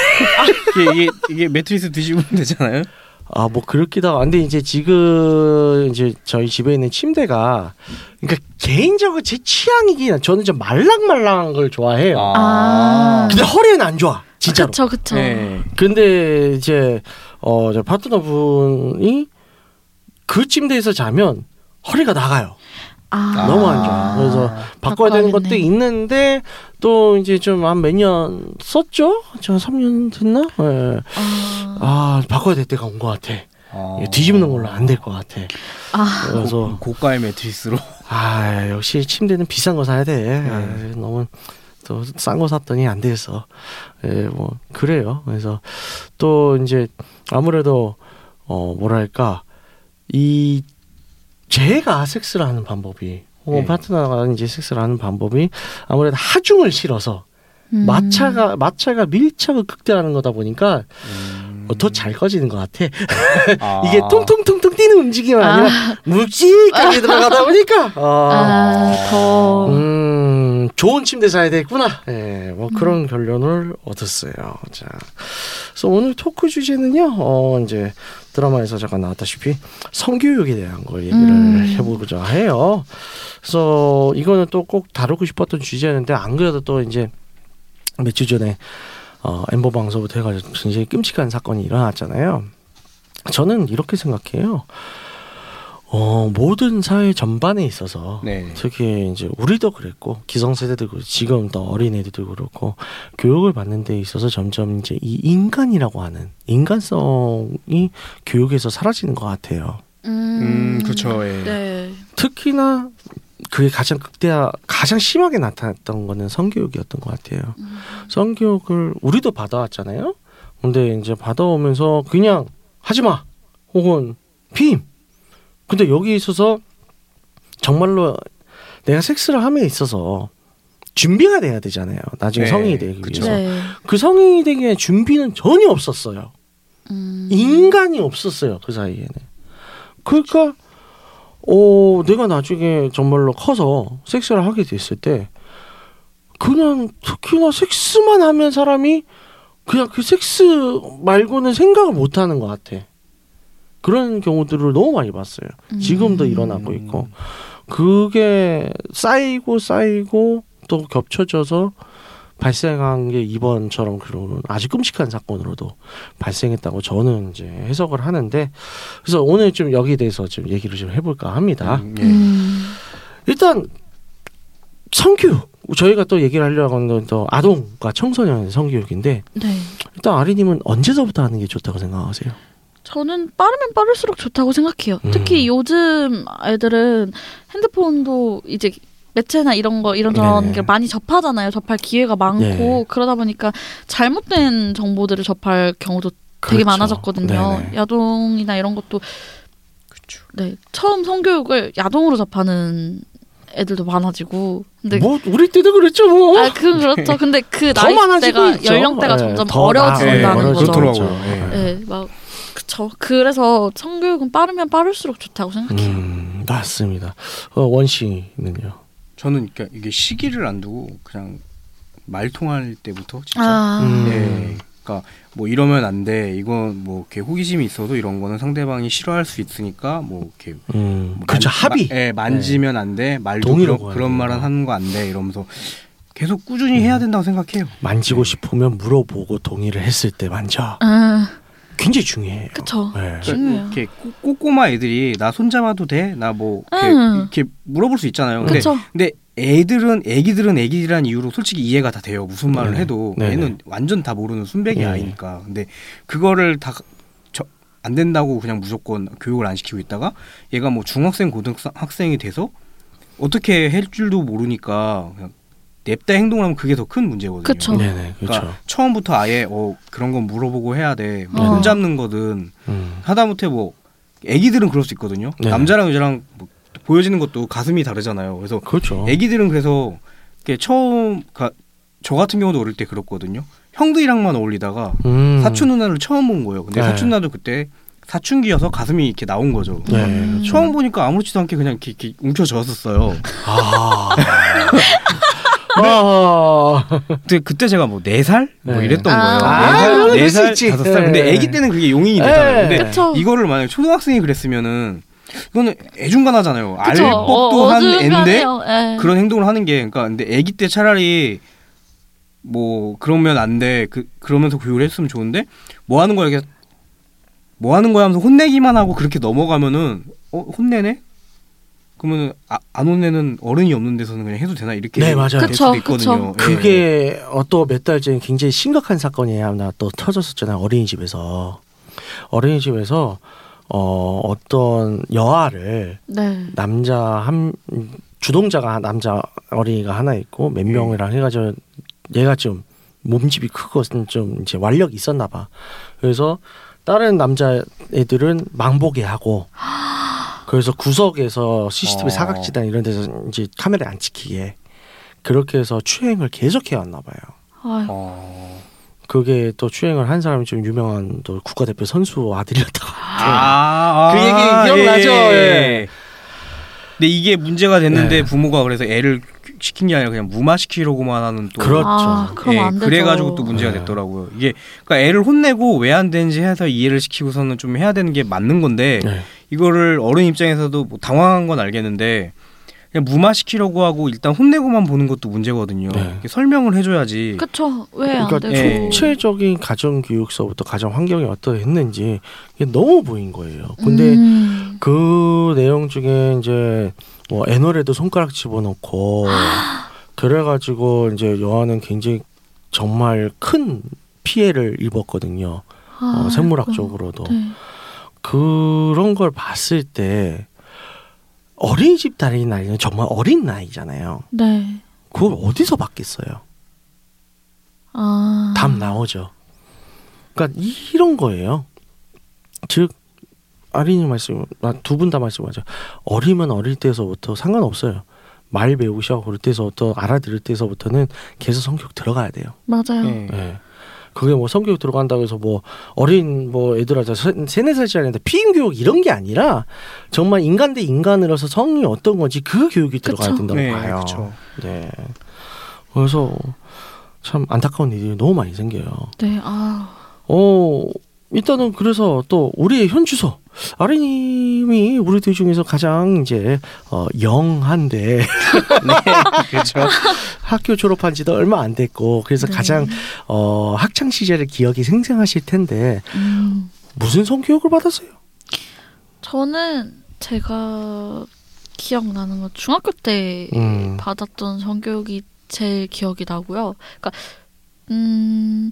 이게, 이게 이게 매트리스 뒤집으면 되잖아요. 아 뭐 그렇기도 하고 근데 이제 지금 이제 저희 집에 있는 침대가 그러니까 개인적으로 제 취향이긴 한 저는 좀 말랑말랑한 걸 좋아해요. 아. 근데 허리는 안 좋아 진짜로. 그쵸 그쵸. 네. 근데 이제 어, 저 파트너분이 그 침대에서 자면 허리가 나가요. 아. 너무 안 좋아. 그래서 바꿔야 되는 것도 바꿔야겠네. 있는데 또 이제 좀 한 몇 년 썼죠? 저 3년 됐나? 예. 아. 아, 바꿔야 될 때가 온 것 같아. 아. 뒤집는 걸로 안 될 것 같아. 아. 그래서 고, 고가의 매트리스로. 아, 역시 침대는 비싼 거 사야 돼. 아, 너무 또 싼 거 샀더니 안 돼서. 예, 뭐 그래요. 그래서 또 이제 아무래도 어 뭐랄까 이 제가 섹스를 하는 방법이 혹은 네. 파트너가 이제 섹스를 하는 방법이 아무래도 하중을 실어서 음. 마차가 마차가 밀착을 극대화하는 거다 보니까 음. 더잘 꺼지는 것 같아. 아. 이게 통통통통 뛰는 움직임이 아니라 묵직하게 들어가다 보니까 어. 아, 더. 음, 좋은 침대 사야 되겠구나. 예, 뭐 그런 결론을 얻었어요. 자, 그래서 오늘 토크 주제는요, 어, 이제 드라마에서 잠깐 나왔다시피 성교육에 대한 걸 얘기를 음. 해보고자 해요. 그래서 이거는 또 꼭 다루고 싶었던 주제였는데 안 그래도 또 이제 며칠 전에 어, 엠버 방송부터 해가지고 굉장히 끔찍한 사건이 일어났잖아요. 저는 이렇게 생각해요. 어, 모든 사회 전반에 있어서 네. 특히 이제 우리도 그랬고 기성세대도 그렇고 지금 더 어린애들도 그렇고 교육을 받는 데 있어서 점점 이제 이 인간이라고 하는 인간성이 교육에서 사라지는 것 같아요. 음, 그렇죠. 예. 네. 특히나 그게 가장 극대화 가장 심하게 나타났던 거는 성교육이었던 것 같아요. 음. 성교육을 우리도 받아왔잖아요. 근데 이제 받아오면서 그냥 하지 마 혹은 빔. 근데 여기 있어서 정말로 내가 섹스를 함에 있어서 준비가 돼야 되잖아요. 나중에 네, 성인이 되기 그쵸. 위해서. 네. 그 성인이 되기 위해 준비는 전혀 없었어요. 음. 인간이 없었어요 그 사이에는. 그러니까 어 내가 나중에 정말로 커서 섹스를 하게 됐을 때 그냥 특히나 섹스만 하면 사람이 그냥 그 섹스 말고는 생각을 못 하는 것 같아. 그런 경우들을 너무 많이 봤어요. 지금도 일어나고 있고 그게 쌓이고 쌓이고 또 겹쳐져서 발생한 게 이번처럼 그런 아주 끔찍한 사건으로도 발생했다고 저는 이제 해석을 하는데 그래서 오늘 좀 여기에 대해서 좀 얘기를 좀 해볼까 합니다. 음, 예. 음. 일단 성교육 저희가 또 얘기를 하려고 하는 건 또 아동과 청소년 성교육인데 네. 일단 아리님은 언제서부터 하는 게 좋다고 생각하세요? 저는 빠르면 빠를수록 좋다고 생각해요. 음. 특히 요즘 아이들은 핸드폰도 이제 매체나 이런 거 이런저런 네네. 게 많이 접하잖아요. 접할 기회가 많고 네. 그러다 보니까 잘못된 정보들을 접할 경우도 되게 그렇죠. 많아졌거든요. 네네. 야동이나 이런 것도 그쵸. 네 처음 성교육을 야동으로 접하는 애들도 많아지고 근데 뭐 우리 때도 그랬죠 뭐. 아 그건 그렇죠. 근데 그 나이대가 있죠. 연령대가 네, 점점 더 어려진다는 나- 네, 거죠. 좋더라고요. 예. 네, 막 그쵸. 그래서 성교육은 빠르면 빠를수록 좋다고 생각해요. 음, 맞습니다. 어, 원 씨는요? 저는 그러니까 이게 시기를 안 두고 그냥 말 통할 때부터 진짜 아, 음. 예. 그러니까 뭐 이러면 안 돼. 이건 뭐 이렇게 호기심이 있어도 이런 거는 상대방이 싫어할 수 있으니까 뭐 이렇게 음, 뭐 그렇죠 만- 합의. 마, 예, 만지면 안 돼. 말도 그런, 그런 거. 말은 하는 거 안 돼. 이러면서 계속 꾸준히 해야 된다고 생각해요. 만지고 싶으면 물어보고 동의를 했을 때 만져. 아, 굉장히 중요해요. 그쵸. 네. 중요해요. 이렇게 꼬- 꼬꼬마 애들이 나 손잡아도 돼? 나 뭐 이렇게, 음. 이렇게 물어볼 수 있잖아요. 근데 그쵸. 근데 애들은 애기들은 애기라는 이유로 솔직히 이해가 다 돼요. 무슨 말을 네네. 해도 네네. 얘는 완전 다 모르는 순백이 네. 아이니까. 근데 그거를 다 안 된다고 그냥 무조건 교육을 안 시키고 있다가 얘가 뭐 중학생 고등학생이 돼서 어떻게 할 줄도 모르니까 그냥 냅다 행동을 하면 그게 더 큰 문제거든요. 그쵸. 네네, 그렇죠. 그러니까 처음부터 아예 어 그런 건 물어보고 해야 돼. 뭐 어. 손 잡는 거든 음. 하다못해 뭐 애기들은 그럴 수 있거든요. 네. 남자랑 여자랑 뭐 보여지는 것도 가슴이 다르잖아요. 그래서 그렇죠. 애기들은 그래서 처음 가, 저 같은 경우도 어릴 때 그렇거든요. 형들이랑만 어울리다가 음. 사촌 누나를 처음 본 거예요. 근데 네. 사촌 누나도 그때 사춘기여서 가슴이 이렇게 나온 거죠. 네, 음. 그렇죠. 처음 보니까 아무렇지도 않게 그냥 이렇게, 이렇게 움켜쥐었었어요. 아. 아. 근데 그때 제가 뭐 네 살 뭐 네. 이랬던 아. 거예요. 아, 네 살, 네수 살. 다섯 살. 근데 네. 아기 때는 그게 용인이 되잖아요. 네. 근데 그쵸. 이거를 만약에 초등학생이 그랬으면은 이거는 애중간하잖아요. 알 그쵸. 법도 어, 한 애인데. 그런 행동을 하는 게 그러니까 근데 아기 때 차라리 뭐 그러면 안 돼. 그 그러면서 교육을 했으면 좋은데 뭐 하는 거야 이렇게 뭐 하는 거야 하면서 혼내기만 하고 그렇게 넘어가면은 어 혼내네? 그러면 아, 안 혼내는 어른이 없는 데서는 그냥 해도 되나 이렇게 네, 맞아요. 될 그쵸, 수도 있거든요. 예. 그게 어, 또몇달 전에 굉장히 심각한 사건이 하나 또 터졌었잖아요. 어린이집에서. 어린이집에서 어, 어떤 여아를 네. 남자 한 주동자가 남자 어린이가 하나 있고 몇 명이랑 해가지고 얘가 좀 몸집이 크고 좀 이제 완력이 있었나 봐. 그래서 다른 남자 애들은 망보게 하고 그래서 구석에서 CCTV 어. 사각지대 이런 데서 이제 카메라 안 찍히게 그렇게 해서 추행을 계속 해 왔나 봐요. 어. 그게 또 추행을 한 사람이 좀 유명한 또 국가대표 선수 아들이었다고. 아, 그 얘기 기억나죠? 예. 근데 이게 문제가 됐는데 예. 부모가 그래서 애를 시킨 게 아니라 그냥 무마시키려고만 하는 또 그렇죠. 아, 그럼 예, 안 되죠. 그래가지고 또 문제가 네. 됐더라고요. 이게 그러니까 애를 혼내고 왜 안 되는지 해서 이해를 시키고서는 좀 해야 되는 게 맞는 건데 네. 이거를 어른 입장에서도 뭐 당황한 건 알겠는데 그냥 무마시키려고 하고 일단 혼내고만 보는 것도 문제거든요. 네. 설명을 해줘야지. 그쵸. 왜안 그러니까 되고. 예. 구체적인 가정 교육서부터 가정 환경이 어떠했는지 이게 너무 보인 거예요. 근데 음. 그 내용 중에 이제 뭐 애널에도 손가락 집어넣고 그래가지고 이제 여아는 굉장히 정말 큰 피해를 입었거든요. 어, 아이고. 생물학적으로도 네. 그런 걸 봤을 때 어린이집 다니는 나이는 정말 어린 나이잖아요. 네. 그걸 어디서 받겠어요? 아. 답 나오죠. 그러니까 이런 거예요. 즉 아린이 말씀 두 분 다 말씀하죠. 어리면 어릴 때서부터 상관없어요. 말 배우기 그럴 때서부터 알아들을 때서부터는 계속 성격 들어가야 돼요. 맞아요. 예. 예. 그게 뭐 성격 들어간다고 해서 뭐 어린 뭐 애들한테 세- 세네 살짜리한테 피임 교육 이런 게 아니라 정말 인간 대 인간으로서 성이 어떤 건지 그 교육이 들어가야 그쵸. 된다고 네, 봐요. 그쵸. 네. 그래서 참 안타까운 일이 너무 많이 생겨요. 네. 아. 어, 일단은 그래서 또 우리의 현주소 아린님이 우리들 중에서 가장 이제 어, 영한데 그렇죠. 학교 졸업한 지도 얼마 안 됐고 그래서 네. 가장 어, 학창 시절의 기억이 생생하실 텐데 음. 무슨 성교육을 받았어요? 저는 제가 기억나는 건 중학교 때 음. 받았던 성교육이 제일 기억이 나고요. 그러니까 음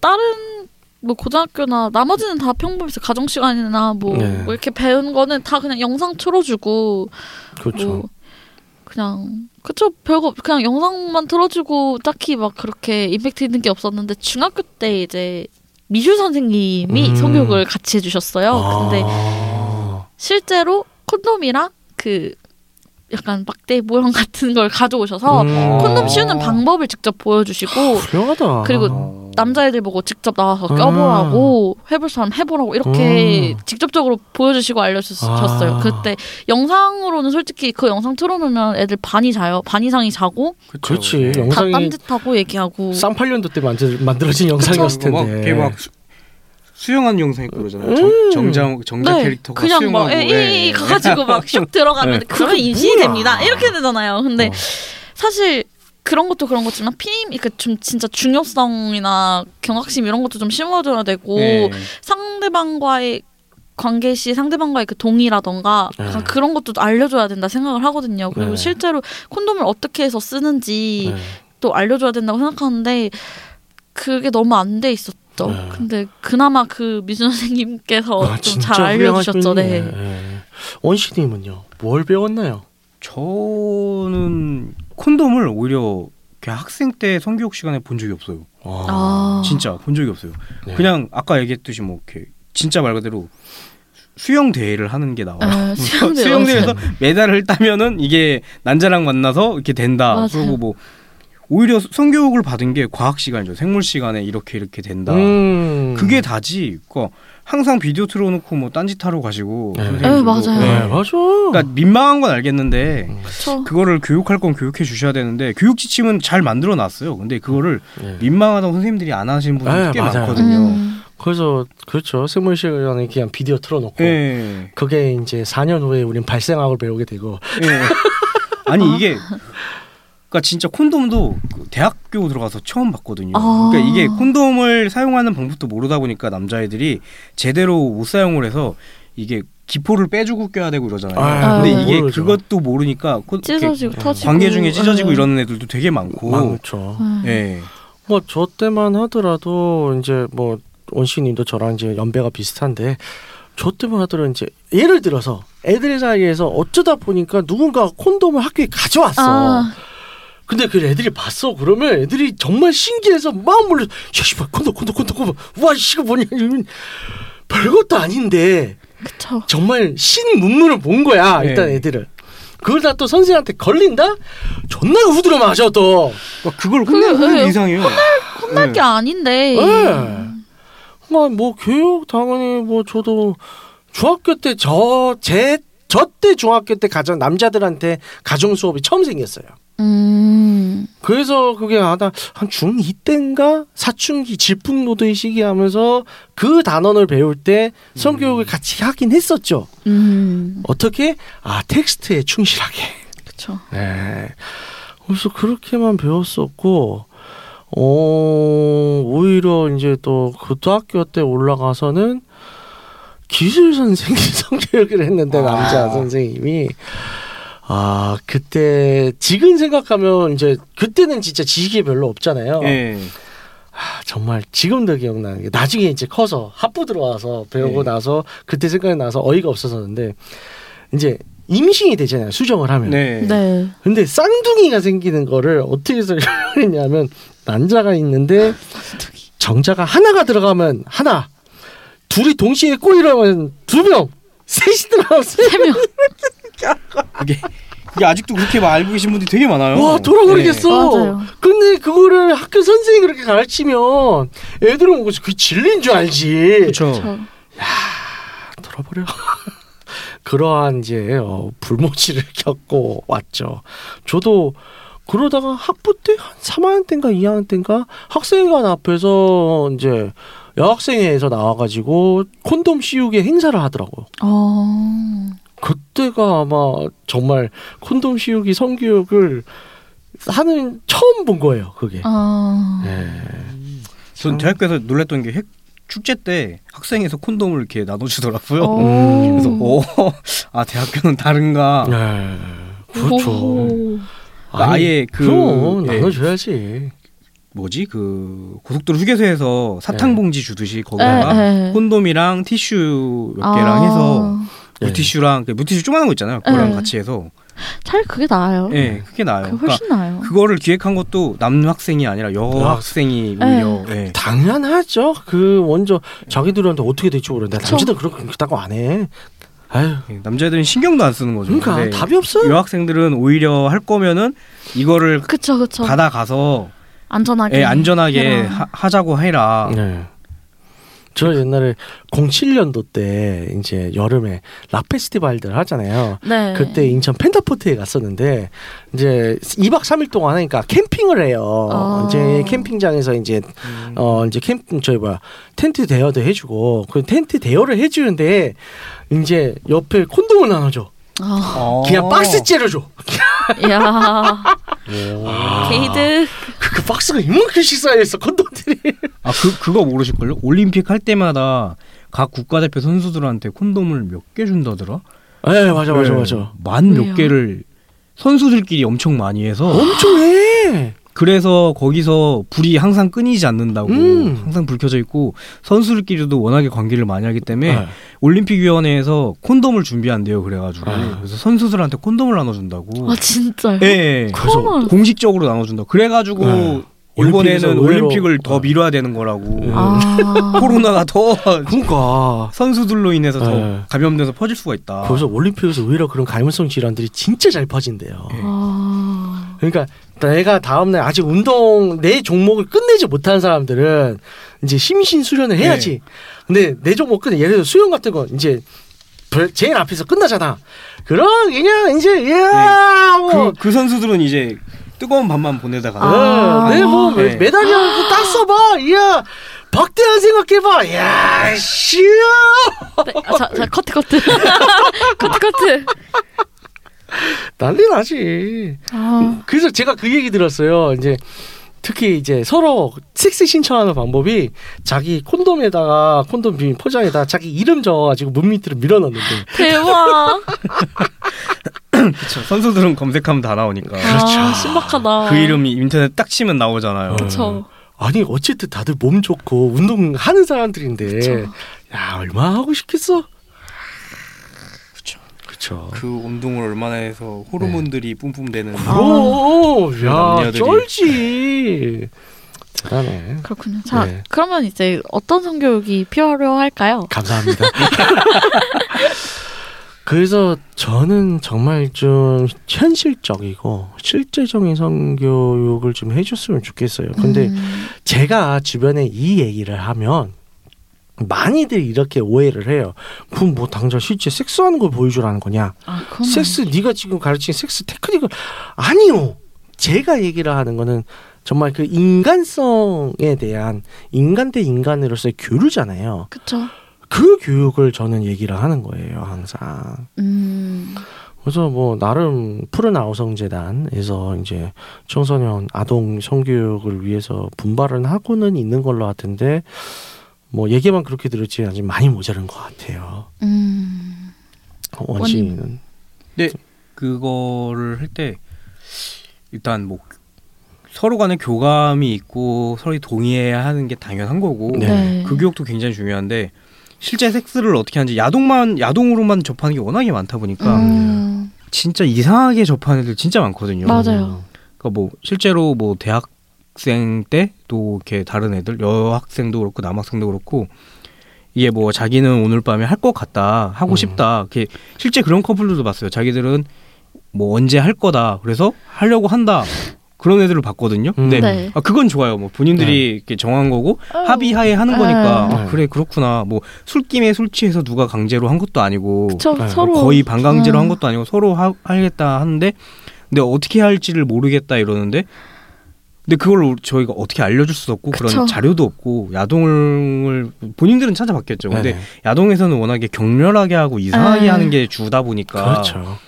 다른 뭐 고등학교나 나머지는 다 평범해서 가정 시간이나 뭐, 네. 뭐 이렇게 배운 거는 다 그냥 영상 틀어주고 그렇죠. 뭐 그냥 그쵸 별거 그냥 영상만 틀어주고 딱히 막 그렇게 임팩트 있는 게 없었는데 중학교 때 이제 미술 선생님이 음. 성교육을 같이 해주셨어요. 근데 아. 실제로 콘돔이랑 그 약간 막대 모형 같은 걸 가져오셔서 음. 콘돔 씌우는 방법을 직접 보여주시고 훌륭하다. 그리고 어. 남자애들 보고 직접 나와서 음. 껴보라고 해볼 사람 해보라고 이렇게 음. 직접적으로 보여주시고 알려주셨어요. 아. 그때 영상으로는 솔직히 그 영상 틀어놓으면 애들 반이 자요. 반 이상이 자고. 그렇지. 네. 다 영상이 딴짓하고 얘기하고 쌍팔년도 때 만들, 만들어진 영상이었을. 막 텐데. 걔막 수, 수영하는 영상 있고 그러잖아요. 음. 정, 정자 정자 캐릭터가 그냥 수영하고 막 에, 에, 에, 예. 가가지고 막 슉 들어가면 네. 그게 인식이 뭐야? 됩니다. 이렇게 되잖아요. 근데 어. 사실 그런 것도 그런 거지만 피임 이렇게 좀 진짜 중요성이나 경각심 이런 것도 좀 심어줘야 되고 예. 상대방과의 관계 시 상대방과의 그 동의라던가 네. 그런 것도 알려줘야 된다 생각을 하거든요. 그리고 네. 실제로 콘돔을 어떻게 해서 쓰는지 네. 또 알려줘야 된다고 생각하는데 그게 너무 안 돼 있었죠. 네. 근데 그나마 그 미준 선생님께서 아, 좀 진짜 잘 알려주셨죠. 네. 분이네. 예. 원씨님은요? 뭘 배웠나요? 저는 콘돔을 오히려 학생 때 성교육 시간에 본 적이 없어요. 아. 진짜 본 적이 없어요. 네. 그냥 아까 얘기했듯이 뭐 이렇게 진짜 말 그대로 수영 대회를 하는 게 나와요. 네, 수영대회 수영 대회에서 메달을 따면은 이게 난자랑 만나서 이렇게 된다. 맞아요. 그리고 뭐 오히려 성교육을 받은 게 과학 시간이죠. 생물 시간에 이렇게 이렇게 된다. 음. 그게 다지. 그러니까 항상 비디오 틀어놓고 뭐 딴짓하러 가시고. 네. 선생님들도. 맞아요. 네, 맞아. 그러니까 민망한 건 알겠는데 그쵸. 그거를 교육할 건 교육해 주셔야 되는데 교육 지침은 잘 만들어 놨어요. 근데 그거를 네. 민망하다고 선생님들이 안 하시는 분들이 네, 꽤 맞아요. 많거든요. 음. 그래서 그렇죠. 생물 시간에 그냥 비디오 틀어놓고 예. 그게 이제 4년 후에 우린 발생학을 배우게 되고 예. 아니 이게 그러니까 진짜 콘돔도 그 대학교 들어가서 처음 봤거든요. 아. 그러니까 이게 콘돔을 사용하는 방법도 모르다 보니까 남자애들이 제대로 못 사용을 해서 이게 기포를 빼주고 껴야 되고 이러잖아요. 아, 근데 아, 이게 모르죠. 그것도 모르니까 코- 찢어지고 터지고 관계 중에 찢어지고 네. 이러는 애들도 되게 많고. 많죠. 음. 예. 뭐저 때만 하더라도 이제 뭐 원씨님도 저랑 이제 연배가 비슷한데 저 때만 하더라도 이제 예를 들어서 애들 사이에서 어쩌다 보니까 누군가 콘돔을 학교에 가져왔어. 아, 근데 그 애들이 봤어. 그러면 애들이 정말 신기해서 막 몰려. 야, 씨발, 콘돔, 콘돔, 콘돔, 콘돔. 와, 씨가 뭐냐. 이러면 별것도 아닌데 그쵸. 정말 신문문을 본 거야. 네. 일단 애들은. 그걸 다 또 선생한테 걸린다? 존나 후드려 맞아 또. 그걸 혼내는 예. 이상해요. 혼날 네. 게 아닌데. 예. 뭐, 뭐 교육 당연히 뭐 저도 중학교 때 저 제 저 때 중학교 때 가정 남자들한테 가정 수업이 처음 생겼어요. 음. 그래서 그게 아다 한 중2 때인가 사춘기 질풍노도의 시기 하면서 그 단원을 배울 때 성교육을 같이 하긴 했었죠. 음. 어떻게? 아 텍스트에 충실하게. 그쵸. 네. 그래서 그렇게만 배웠었고, 어, 오히려 이제 또 고등학교 때 올라가서는 기술 선생님 성교육을 했는데, 남자 선생님이. 아, 그때, 지금 생각하면 이제, 그때는 진짜 지식이 별로 없잖아요. 예. 아, 정말 지금도 기억나는 게, 나중에 이제 커서 학부 들어와서 배우고 네. 나서, 그때 생각이 나서 어이가 없어서는데, 이제 임신이 되잖아요, 수정을 하면. 네. 네. 근데 쌍둥이가 생기는 거를 어떻게 설명했냐면 난자가 있는데 정자가 하나가 들어가면 하나 둘이 동시에 꼬이려면 두 명 셋이 들어가면 세세 명. 그게 그게 아직도 그렇게 알고 계신 분들이 되게 많아요. 와 돌아버리겠어. 맞아요. 근데 그거를 학교 선생님이 그렇게 가르치면 애들은 보고 그 진리인 줄 알지. 그렇죠. 저. 돌아버려. 그러한 이제 어, 불모지를 겪고 왔죠. 저도 그러다가 학부 때 한 3학년 때인가 2학년 때인가 학생회관 앞에서 이제 여학생회에서 나와가지고 콘돔 씌우기 행사를 하더라고요. 어. 그때가 아마 정말 콘돔 씌우기 성교육을 하는 처음 본 거예요. 그게. 어. 네. 전 대학교에서 놀랬던 게 핵, 축제 때 학생에서 콘돔을 이렇게 나눠주더라고요. 오. 그래서 오, 아 대학교는 다른가. 네. 그렇죠. 오. 아예 그- 그럼 예. 나눠줘야지. 뭐지 그 고속도로 휴게소에서 사탕 봉지 주듯이 거기다가 네, 네. 콘돔이랑 티슈 몇 개랑 아. 해서 네. 물티슈랑 그 물티슈 조그만한 거 있잖아요. 그거랑 네. 같이 해서 차라리 그게 나아요. 예, 그게 나아요. 그게 그러니까 훨씬 나아요. 그거를 기획한 것도 남학생이 아니라 여학생이 오히려 예. 당연하죠. 그 먼저 자기들한테 어떻게 될지 모르는데. 남자들 그렇게 그렇다고 안 해. 아유, 예, 남자들은 신경도 안 쓰는 거죠. 그러니까 답이 없어. 여학생들은 오히려 할 거면은 이거를 그쵸 그쵸. 받아가서 안전하게. 예, 안전하게. 하, 자고 해라. 네. 저 옛날에 07년도 때 이제 여름에 락 페스티벌들 하잖아요. 네. 그때 인천 펜타포트에 갔었는데 이제 2박 3일 동안 하니까 캠핑을 해요. 아. 이제 캠핑장에서 이제 음. 어 이제 캠 저희 뭐야 텐트 대여도 해주고 그 텐트 대여를 해주는데 이제 옆에 콘돔을 나눠줘. 아. 어. 그냥 박스째로 줘. 야. 아. 게이드. 그, 그 박스가 이만큼씩 쌓여 있어 콘돔들이. 아, 그 그거 모르실걸요? 올림픽 할 때마다 각 국가대표 선수들한테 콘돔을 몇 개 준다더라? 네 맞아 맞아 네. 맞아. 만? 몇 개를 선수들끼리 엄청 많이 해서 엄청 해. 그래서 거기서 불이 항상 끊이지 않는다고 음. 항상 불 켜져 있고 선수들끼리도 워낙에 관계를 많이 하기 때문에 네. 올림픽위원회에서 콘돔을 준비한대요 그래가지고 아. 그래서 선수들한테 콘돔을 나눠준다고 아 진짜요? 예 그래서 처음 알았- 공식적으로 나눠준다 그래가지고 네. 일본에는 올림픽을 의외로- 더 어. 미뤄야 되는 거라고 음. 아. 코로나가 더 그러니까 선수들로 인해서 더 네. 감염돼서 퍼질 수가 있다 그래서 올림픽에서 오히려 그런 감염성 질환들이 진짜 잘 퍼진대요. 예. 아. 그러니까 내가 다음날 아직 운동 내 종목을 끝내지 못한 사람들은 이제 심신 수련을 해야지. 근데 내 종목 끝내 예를 들어 수영 같은 거 이제 별- 제일 앞에서 끝나잖아. 그럼 그냥 이제 야 뭐. 그, 그 선수들은 이제 뜨거운 밥만 보내다가 아. 네, 뭐 네. 메달이라도 딱 써봐. 야 박대환 생각해봐. 야 씨. 네. 아, 자, 자 커트 커트. 커트 커트. 난리 나지. 아. 그래서 제가 그 얘기 들었어요. 이제 특히 이제 서로 섹스 신청하는 방법이 자기 콘돔에다가 콘돔 비빔 포장에다 자기 이름 적어가지고 문 밑으로 밀어넣는데. 대박. 그쵸. 선수들은 검색하면 다 나오니까 아, 신박하다. 그 이름이 인터넷 딱 치면 나오잖아요. 그쵸. 아니 어쨌든 다들 몸 좋고 운동하는 사람들인데 그쵸. 야 얼마나 하고 싶겠어? 그쵸. 그 운동을 얼마나 해서 호르몬들이 뿜뿜되는 아. 그럼 야 남녀들이. 쩔지. 대단해. 그렇군요. 자, 네. 그러면 이제 어떤 성교육이 필요할까요? 감사합니다. 그래서 저는 정말 좀 현실적이고 실제적인 성교육을 좀 해줬으면 좋겠어요. 근데 음, 제가 주변에 이 얘기를 하면 많이들 이렇게 오해를 해요. 그럼 뭐 당장 실제 섹스하는 걸 보여주라는 거냐? 아, 섹스 네가 지금 가르친 섹스 테크닉을 아니요. 제가 얘기를 하는 거는 정말 그 인간성에 대한 인간 대 인간으로서의 교류잖아요. 그쵸. 그 교육을 저는 얘기를 하는 거예요, 항상. 음, 그래서 뭐 나름 푸른 아우성재단에서 이제 청소년 아동 성교육을 위해서 분발은 하고는 있는 걸로 같은데 뭐 얘기만 그렇게 들었지 아직 많이 모자른 것 같아요. 음, 원씨는 그거를 할 때 일단 뭐 서로 간에 교감이 있고 서로 동의해야 하는 게 당연한 거고 네. 네. 그 교육도 굉장히 중요한데 실제 섹스를 어떻게 하는지 야동만 야동으로만 접하는 게 워낙에 많다 보니까 음, 진짜 이상하게 접하는 애들 진짜 많거든요. 맞아요. 그러니까 뭐 실제로 뭐 대학생 때도 이렇게 다른 애들 여학생도 그렇고 남학생도 그렇고 이게 뭐 자기는 오늘 밤에 할 것 같다 하고 음. 싶다 이렇게 실제 그런 커플들도 봤어요. 자기들은 뭐 언제 할 거다 그래서 하려고 한다 그런 애들을 봤거든요. 음. 네. 아, 그건 좋아요. 뭐 본인들이 이렇게 정한 거고 합의하에 하는 거니까 네. 아, 그래 그렇구나. 뭐 술김에 술 취해서 누가 강제로 한 것도 아니고 그쵸. 네. 서로 거의 반강제로 음, 한 것도 아니고 서로 하, 하겠다 하는데 근데 어떻게 할지를 모르겠다 이러는데 근데 그걸 저희가 어떻게 알려줄 수도 없고 그쵸. 그런 자료도 없고 야동을 본인들은 찾아봤겠죠. 근데 네네. 야동에서는 워낙에 격렬하게 하고 이상하게 에. 하는 게 주다 보니까 그렇죠.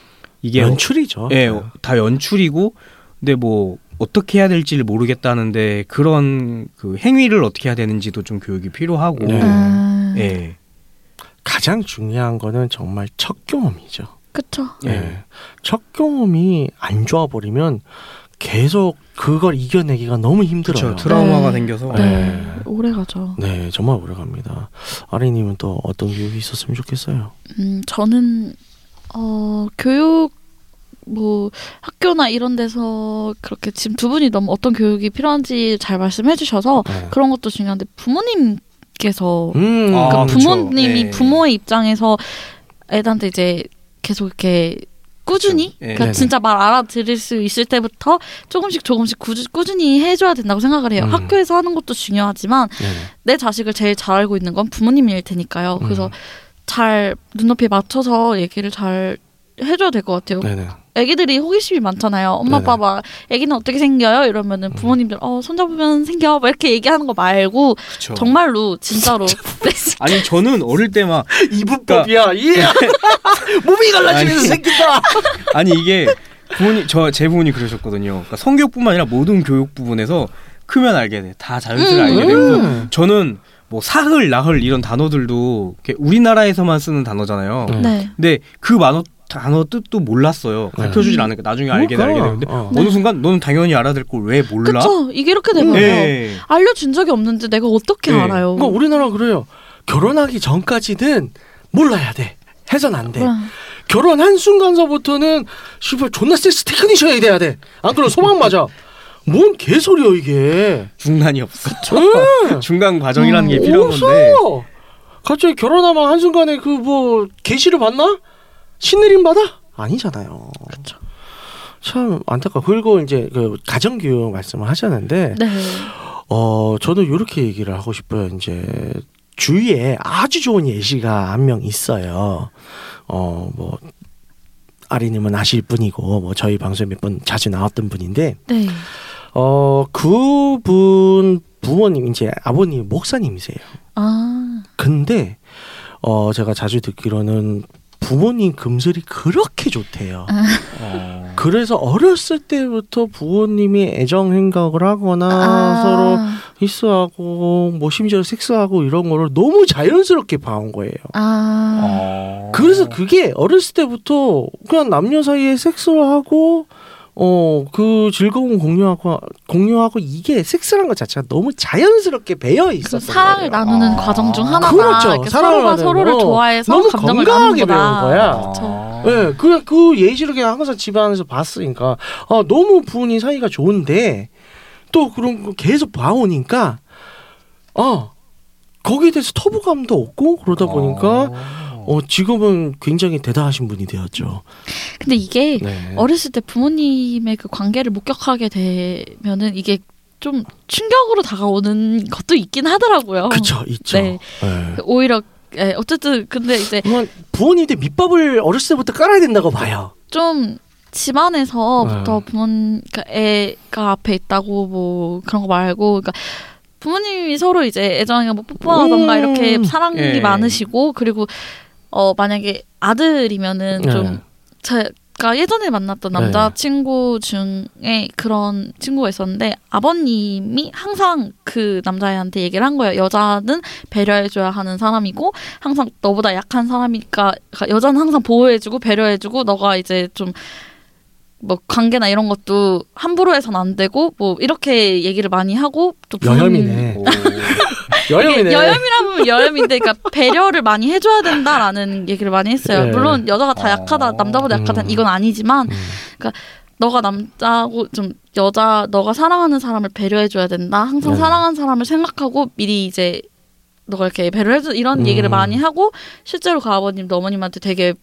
이게 연출이죠. 예, 어, 다 연출이고 근데 뭐 어떻게 해야 될지를 모르겠다는데 그런 그 행위를 어떻게 해야 되는지도 좀 교육이 필요하고 네. 음, 예. 가장 중요한 거는 정말 첫 경험이죠. 그쵸. 예. 예. 첫 경험이 안 좋아 버리면 계속 그걸 이겨내기가 너무 힘들어요. 그렇죠. 트라우마가 네. 생겨서 네. 네. 오래 가죠. 네, 정말 오래 갑니다. 아리님은 또 어떤 교육이 있었으면 좋겠어요. 음, 저는 어, 교육 뭐 학교나 이런 데서 그렇게 지금 두 분이 너무 어떤 교육이 필요한지 잘 말씀해 주셔서 네. 그런 것도 중요한데 부모님께서 음, 아, 그러니까 그쵸. 부모님이 네. 부모의 입장에서 애들한테 이제 계속 이렇게 꾸준히. 예. 그러니까. 진짜 말 알아들을 수 있을 때부터 조금씩 조금씩 꾸, 꾸준히 해줘야 된다고 생각을 해요. 음. 학교에서 하는 것도 중요하지만. 내 자식을 제일 잘 알고 있는 건 부모님일 테니까요. 그래서 음. 잘 눈높이에 맞춰서 얘기를 잘 해줘야 될 것 같아요. 네네. 애기들이 호기심이 많잖아요. 엄마 네네. 아빠 막 애기는 어떻게 생겨요? 이러면은 음. 부모님들 어 손잡으면 생겨 뭐 이렇게 얘기하는 거 말고 그쵸. 정말로 진짜로 아니 저는 어릴 때 막 이분법이야. 예. 몸이 갈라지면서 아니. 생긴다. 아니 이게 부모님 저 제 부모님 그러셨거든요. 그러니까 성교육뿐만 아니라 모든 교육 부분에서 크면 알게 돼. 다 자연스레 음. 알게 되면서 음. 저는 뭐 사흘, 나흘 이런 단어들도 우리나라에서만 쓰는 단어잖아요. 음. 네. 근데 그 만어 단어 뜻도 몰랐어요. 네. 가르쳐주질 않으니까 나중에 알게 돼, 알게 되는데 어. 어느 순간 너는 당연히 알아야 될걸왜 몰라? 그쵸 이게 이렇게 돼버려요. 예. 알려준 적이 없는데 내가 어떻게 네. 알아요? 그러니까 우리나라 그래요. 결혼하기 전까지는 몰라야 돼. 해선 안 돼. 음. 결혼한 순간서부터는 씨발 존나 섹스 테크니션이 돼야 돼. 안 그러면 소박 맞아. 뭔 개소리야 이게. 중간이 없어. 음. 중간 과정이라는 게 음, 필요한 없어. 건데. 갑자기 결혼하면 한순간에 그뭐 계시를 받나? 신내림 받아? 아니잖아요. 그쵸. 참 안타까워. 그리고 이제 그 가정교육 말씀을 하셨는데, 네. 어 저도 이렇게 얘기를 하고 싶어요. 이제 주위에 아주 좋은 예시가 한 명 있어요. 어 뭐 아리님은 아실 분이고 뭐 저희 방송에 몇 번 자주 나왔던 분인데, 네. 어 그분 부모님 이제 아버님 목사님이세요. 아. 근데 어 제가 자주 듣기로는 부모님 금슬이 그렇게 좋대요. 어. 그래서 어렸을 때부터 부모님이 애정 행각을 하거나 아. 서로 키스하고 뭐 심지어 섹스하고 이런 거를 너무 자연스럽게 봐온 거예요. 아. 어. 그래서 그게 어렸을 때부터 그냥 남녀 사이에 섹스를 하고 어 그 즐거움 공유하고 공유하고 이게 섹스란 것 자체가 너무 자연스럽게 배어 그 있었던 사랑을 거예요. 나누는 아. 과정 중 하나가 그렇죠. 서로가 나누는 서로를 거. 좋아해서 너무 감정을 건강하게. 배운 거야. 그렇죠. 예, 그, 그 예시를 그냥 항상 집안에서 봤으니까, 아, 너무 부모님 사이가 좋은데, 또 그런 거 계속 봐오니까, 아, 거기에 대해서 터부감도 없고, 그러다 보니까, 어, 지금은 굉장히 대단하신 분이 되었죠. 근데 이게 네. 어렸을 때 부모님의 그 관계를 목격하게 되면은 이게 좀 충격으로 다가오는 것도 있긴 하더라고요. 그쵸, 있죠. 네. 네. 오히려 예, 어쨌든 근데 이제 부모님한테 밑밥을 어렸을 때부터 깔아야 된다고 봐요. 좀 집안에서부터 네. 부모 그러니까 애가 앞에 있다고 뭐 그런 거 말고 그러니까 부모님이 서로 이제 애정이가 뭐 뽀뽀하던가 음. 이렇게 사랑이 예. 많으시고 그리고 어 만약에 아들이면은 네. 좀 제가 예전에 만났던 네. 남자 친구 중에 그런 친구가 있었는데 아버님이 항상 그 남자애한테 얘기를 한 거예요. 여자는 배려해줘야 하는 사람이고 항상 너보다 약한 사람이니까 그러니까 여자는 항상 보호해주고 배려해주고 너가 이제 좀 뭐 관계나 이런 것도 함부로 해서는 안 되고 뭐 이렇게 얘기를 많이 하고 또 부모님- 여혐이네. 오. 여혐이네. 이게 여혐이라면 여혐인데 그러니까 배려를 많이 해줘야 된다라는 얘기를 많이 했어요. 네. 물론 여자가 다 어. 약하다, 남자보다 약하다 음. 이건 아니지만 음. 너가 남자고 좀 여자 너가 사랑하는 사람을 배려해줘야 된다. 항상 네. 사랑하는 사람을 생각하고 미리 이제 너가 이렇게 배려해줘 이런 음. 얘기를 많이 하고 실제로 그 아버님도 어머님한테 되게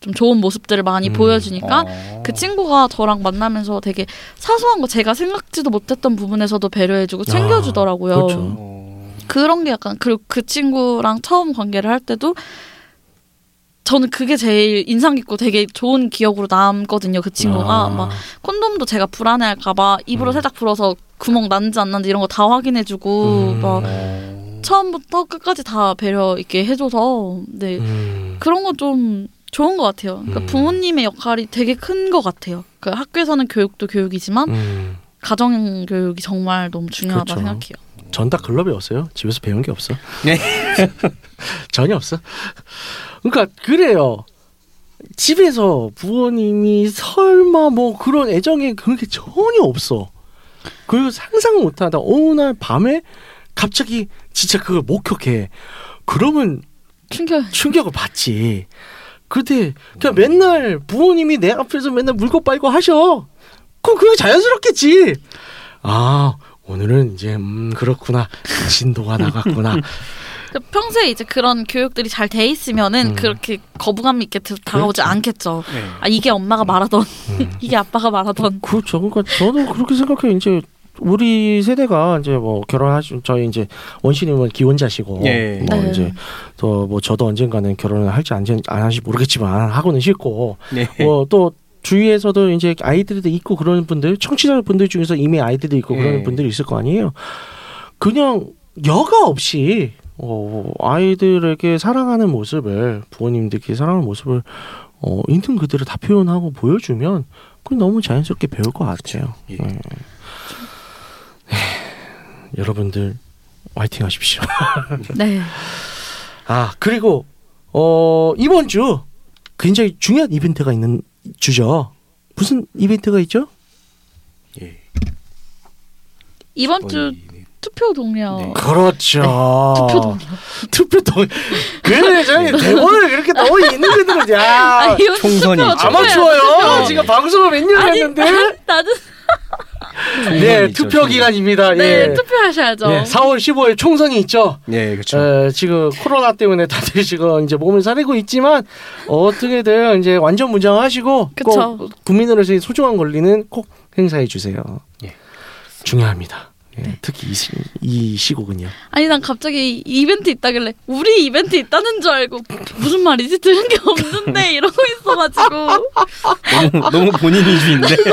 좀 좋은 모습들을 많이 음. 보여주니까 어. 그 친구가 저랑 만나면서 되게 사소한 거 제가 생각지도 못했던 부분에서도 배려해주고 챙겨주더라고요. 그렇죠. 어. 그런 게 약간 그리고 그 친구랑 처음 관계를 할 때도 저는 그게 제일 인상 깊고 되게 좋은 기억으로 남거든요. 그 친구가 아. 막 콘돔도 제가 불안해할까봐 입으로 음. 살짝 불어서 구멍 났는지 안 났는지 이런 거 다 확인해주고 음. 막 어. 처음부터 끝까지 다 배려 있게 해줘서 네 음. 그런 거 좀 좋은 것 같아요. 그러니까 음. 부모님의 역할이 되게 큰 것 같아요. 그 학교에서는 교육도 교육이지만 음. 가정 교육이 정말 너무 중요하다 그렇죠. 생각해요. 전다 글러 배웠어요. 집에서 배운 게 없어. 네. 전혀 없어. 그러니까 그래요. 집에서 부모님이 설마 뭐 그런 애정이 그렇게 전혀 없어. 그리고 상상 못하다 어느 날 밤에 갑자기 진짜 그걸 목격해. 그러면 충격. 충격을 받지. 그때 그냥 맨날 부모님이 내 앞에서 맨날 물고 빨고 하셔. 그럼 그게 자연스럽겠지. 아 오늘은 이제 음 그렇구나 진도가 나갔구나. 그 평소에 이제 그런 교육들이 잘 돼 있으면은 음. 그렇게 거부감 있게 드- 다가오지 그렇죠. 않겠죠. 네. 아 이게 엄마가 말하던 음. 이게 아빠가 말하던 그렇죠. 그러니까 저도 그렇게 생각해요. 이제 우리 세대가 이제 뭐 결혼하시 저희 이제 원신님은 기혼자시고 예. 뭐 네. 이제 또 뭐 저도 언젠가는 결혼을 할지 안, 안 할지 모르겠지만 하고는 싶고 네. 뭐또 주위에서도 이제 아이들도 있고 그러는 분들 청취자 분들 중에서 이미 아이들도 있고 그러는 예. 분들이 있을 거 아니에요. 그냥 여가 없이 어, 아이들에게 사랑하는 모습을 부모님들께 사랑하는 모습을 어, 있는 그대로 다 표현하고 보여주면 그 너무 자연스럽게 배울 것 같아요. 예. 음. 네. 여러분들 화이팅 하십시오. 네. 아 그리고 어 이번 주 굉장히 중요한 이벤트가 있는 주죠. 무슨 이벤트가 있죠? 예. 이번 주 네. 투표 동료 네. 그렇죠. 투표 동료 투표 동. 그래 저희 대본을 그렇게 너무 있는 그대로 야 아니, 총선이. 아마추어요. 지금 방송을 몇 년 했는데. 나는 네 투표 기간입니다. 네 예. 투표하셔야죠. 예, 4월 15일 총선이 있죠. 네, 그렇죠. 에, 지금 코로나 때문에 다들 지금 이제 몸을 사리고 있지만 어떻게든 이제 완전 무장하시고 그쵸. 꼭 국민으로서의 소중한 권리는 꼭 행사해 주세요. 예. 중요합니다. 예, 네. 특히 이, 시, 이 시국은요. 아니 난 갑자기 이벤트 있다길래 우리 이벤트 있다는 줄 알고 무슨 말이지 들은 게 없는데 이러고 있어가지고 너무, 너무 본인 위주인데.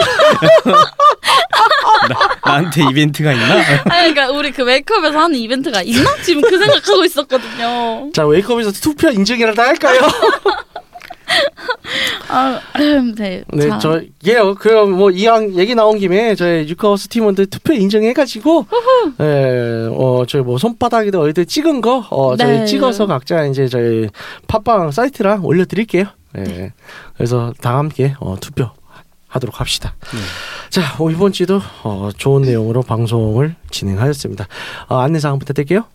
나, 나한테 이벤트가 있나? 아니 그러니까 우리 그 메이크업에서 하는 이벤트가 있나 지금 그 생각하고 있었거든요. 자 웨이크업에서 투표 인증이라도 할까요? 아, 음, 네. 네, 자, 저 예요. 그럼 뭐 이왕 얘기 나온 김에 저희 육구하우스 팀원들 투표 인증해가지고, 예, 어 저희 뭐 손바닥에도 어디들 찍은 거, 어 저희 네. 찍어서 각자 이제 저희 팟빵 사이트랑 올려드릴게요. 예, 그래서 다 함께 어, 투표. 하도록 합시다. 네. 자, 어, 이번 주도 어, 좋은 내용으로 방송을 진행하였습니다. 어, 안내사항 부탁드릴게요.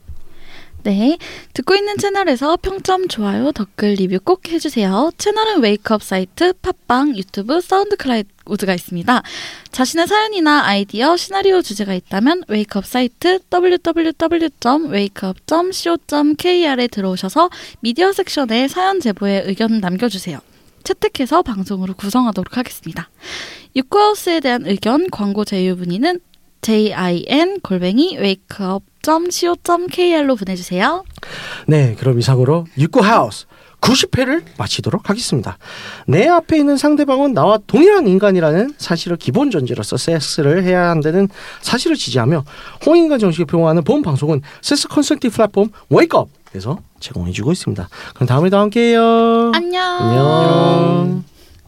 네. 듣고 있는 채널에서 평점, 좋아요, 댓글, 리뷰 꼭 해주세요. 채널은 웨이크업 사이트, 팟빵, 유튜브, 사운드 클라우드 우드가 있습니다. 자신의 사연이나 아이디어, 시나리오 주제가 있다면 웨이크업 사이트 www.wakeup.co.kr에 들어오셔서 미디어 섹션에 사연 제보에 의견 남겨주세요. 채택해서 방송으로 구성하도록 하겠습니다. 육구하우스에 대한 의견, 광고 제휴 문의는 jin 골뱅이 wakeup.co.kr로 보내주세요. 네, 그럼 이상으로 육구 하우스 90회를 마치도록 하겠습니다. 내 앞에 있는 상대방은 나와 동일한 인간이라는 사실을 기본 전제로서 섹스를 해야 한다는 사실을 지지하며 홍인간 정식을 표방하는 본 방송은 섹스 컨설팅 플랫폼 웨이크업에서 제공해주고 있습니다. 그럼 다음에도 함께해요. 안녕. 안녕.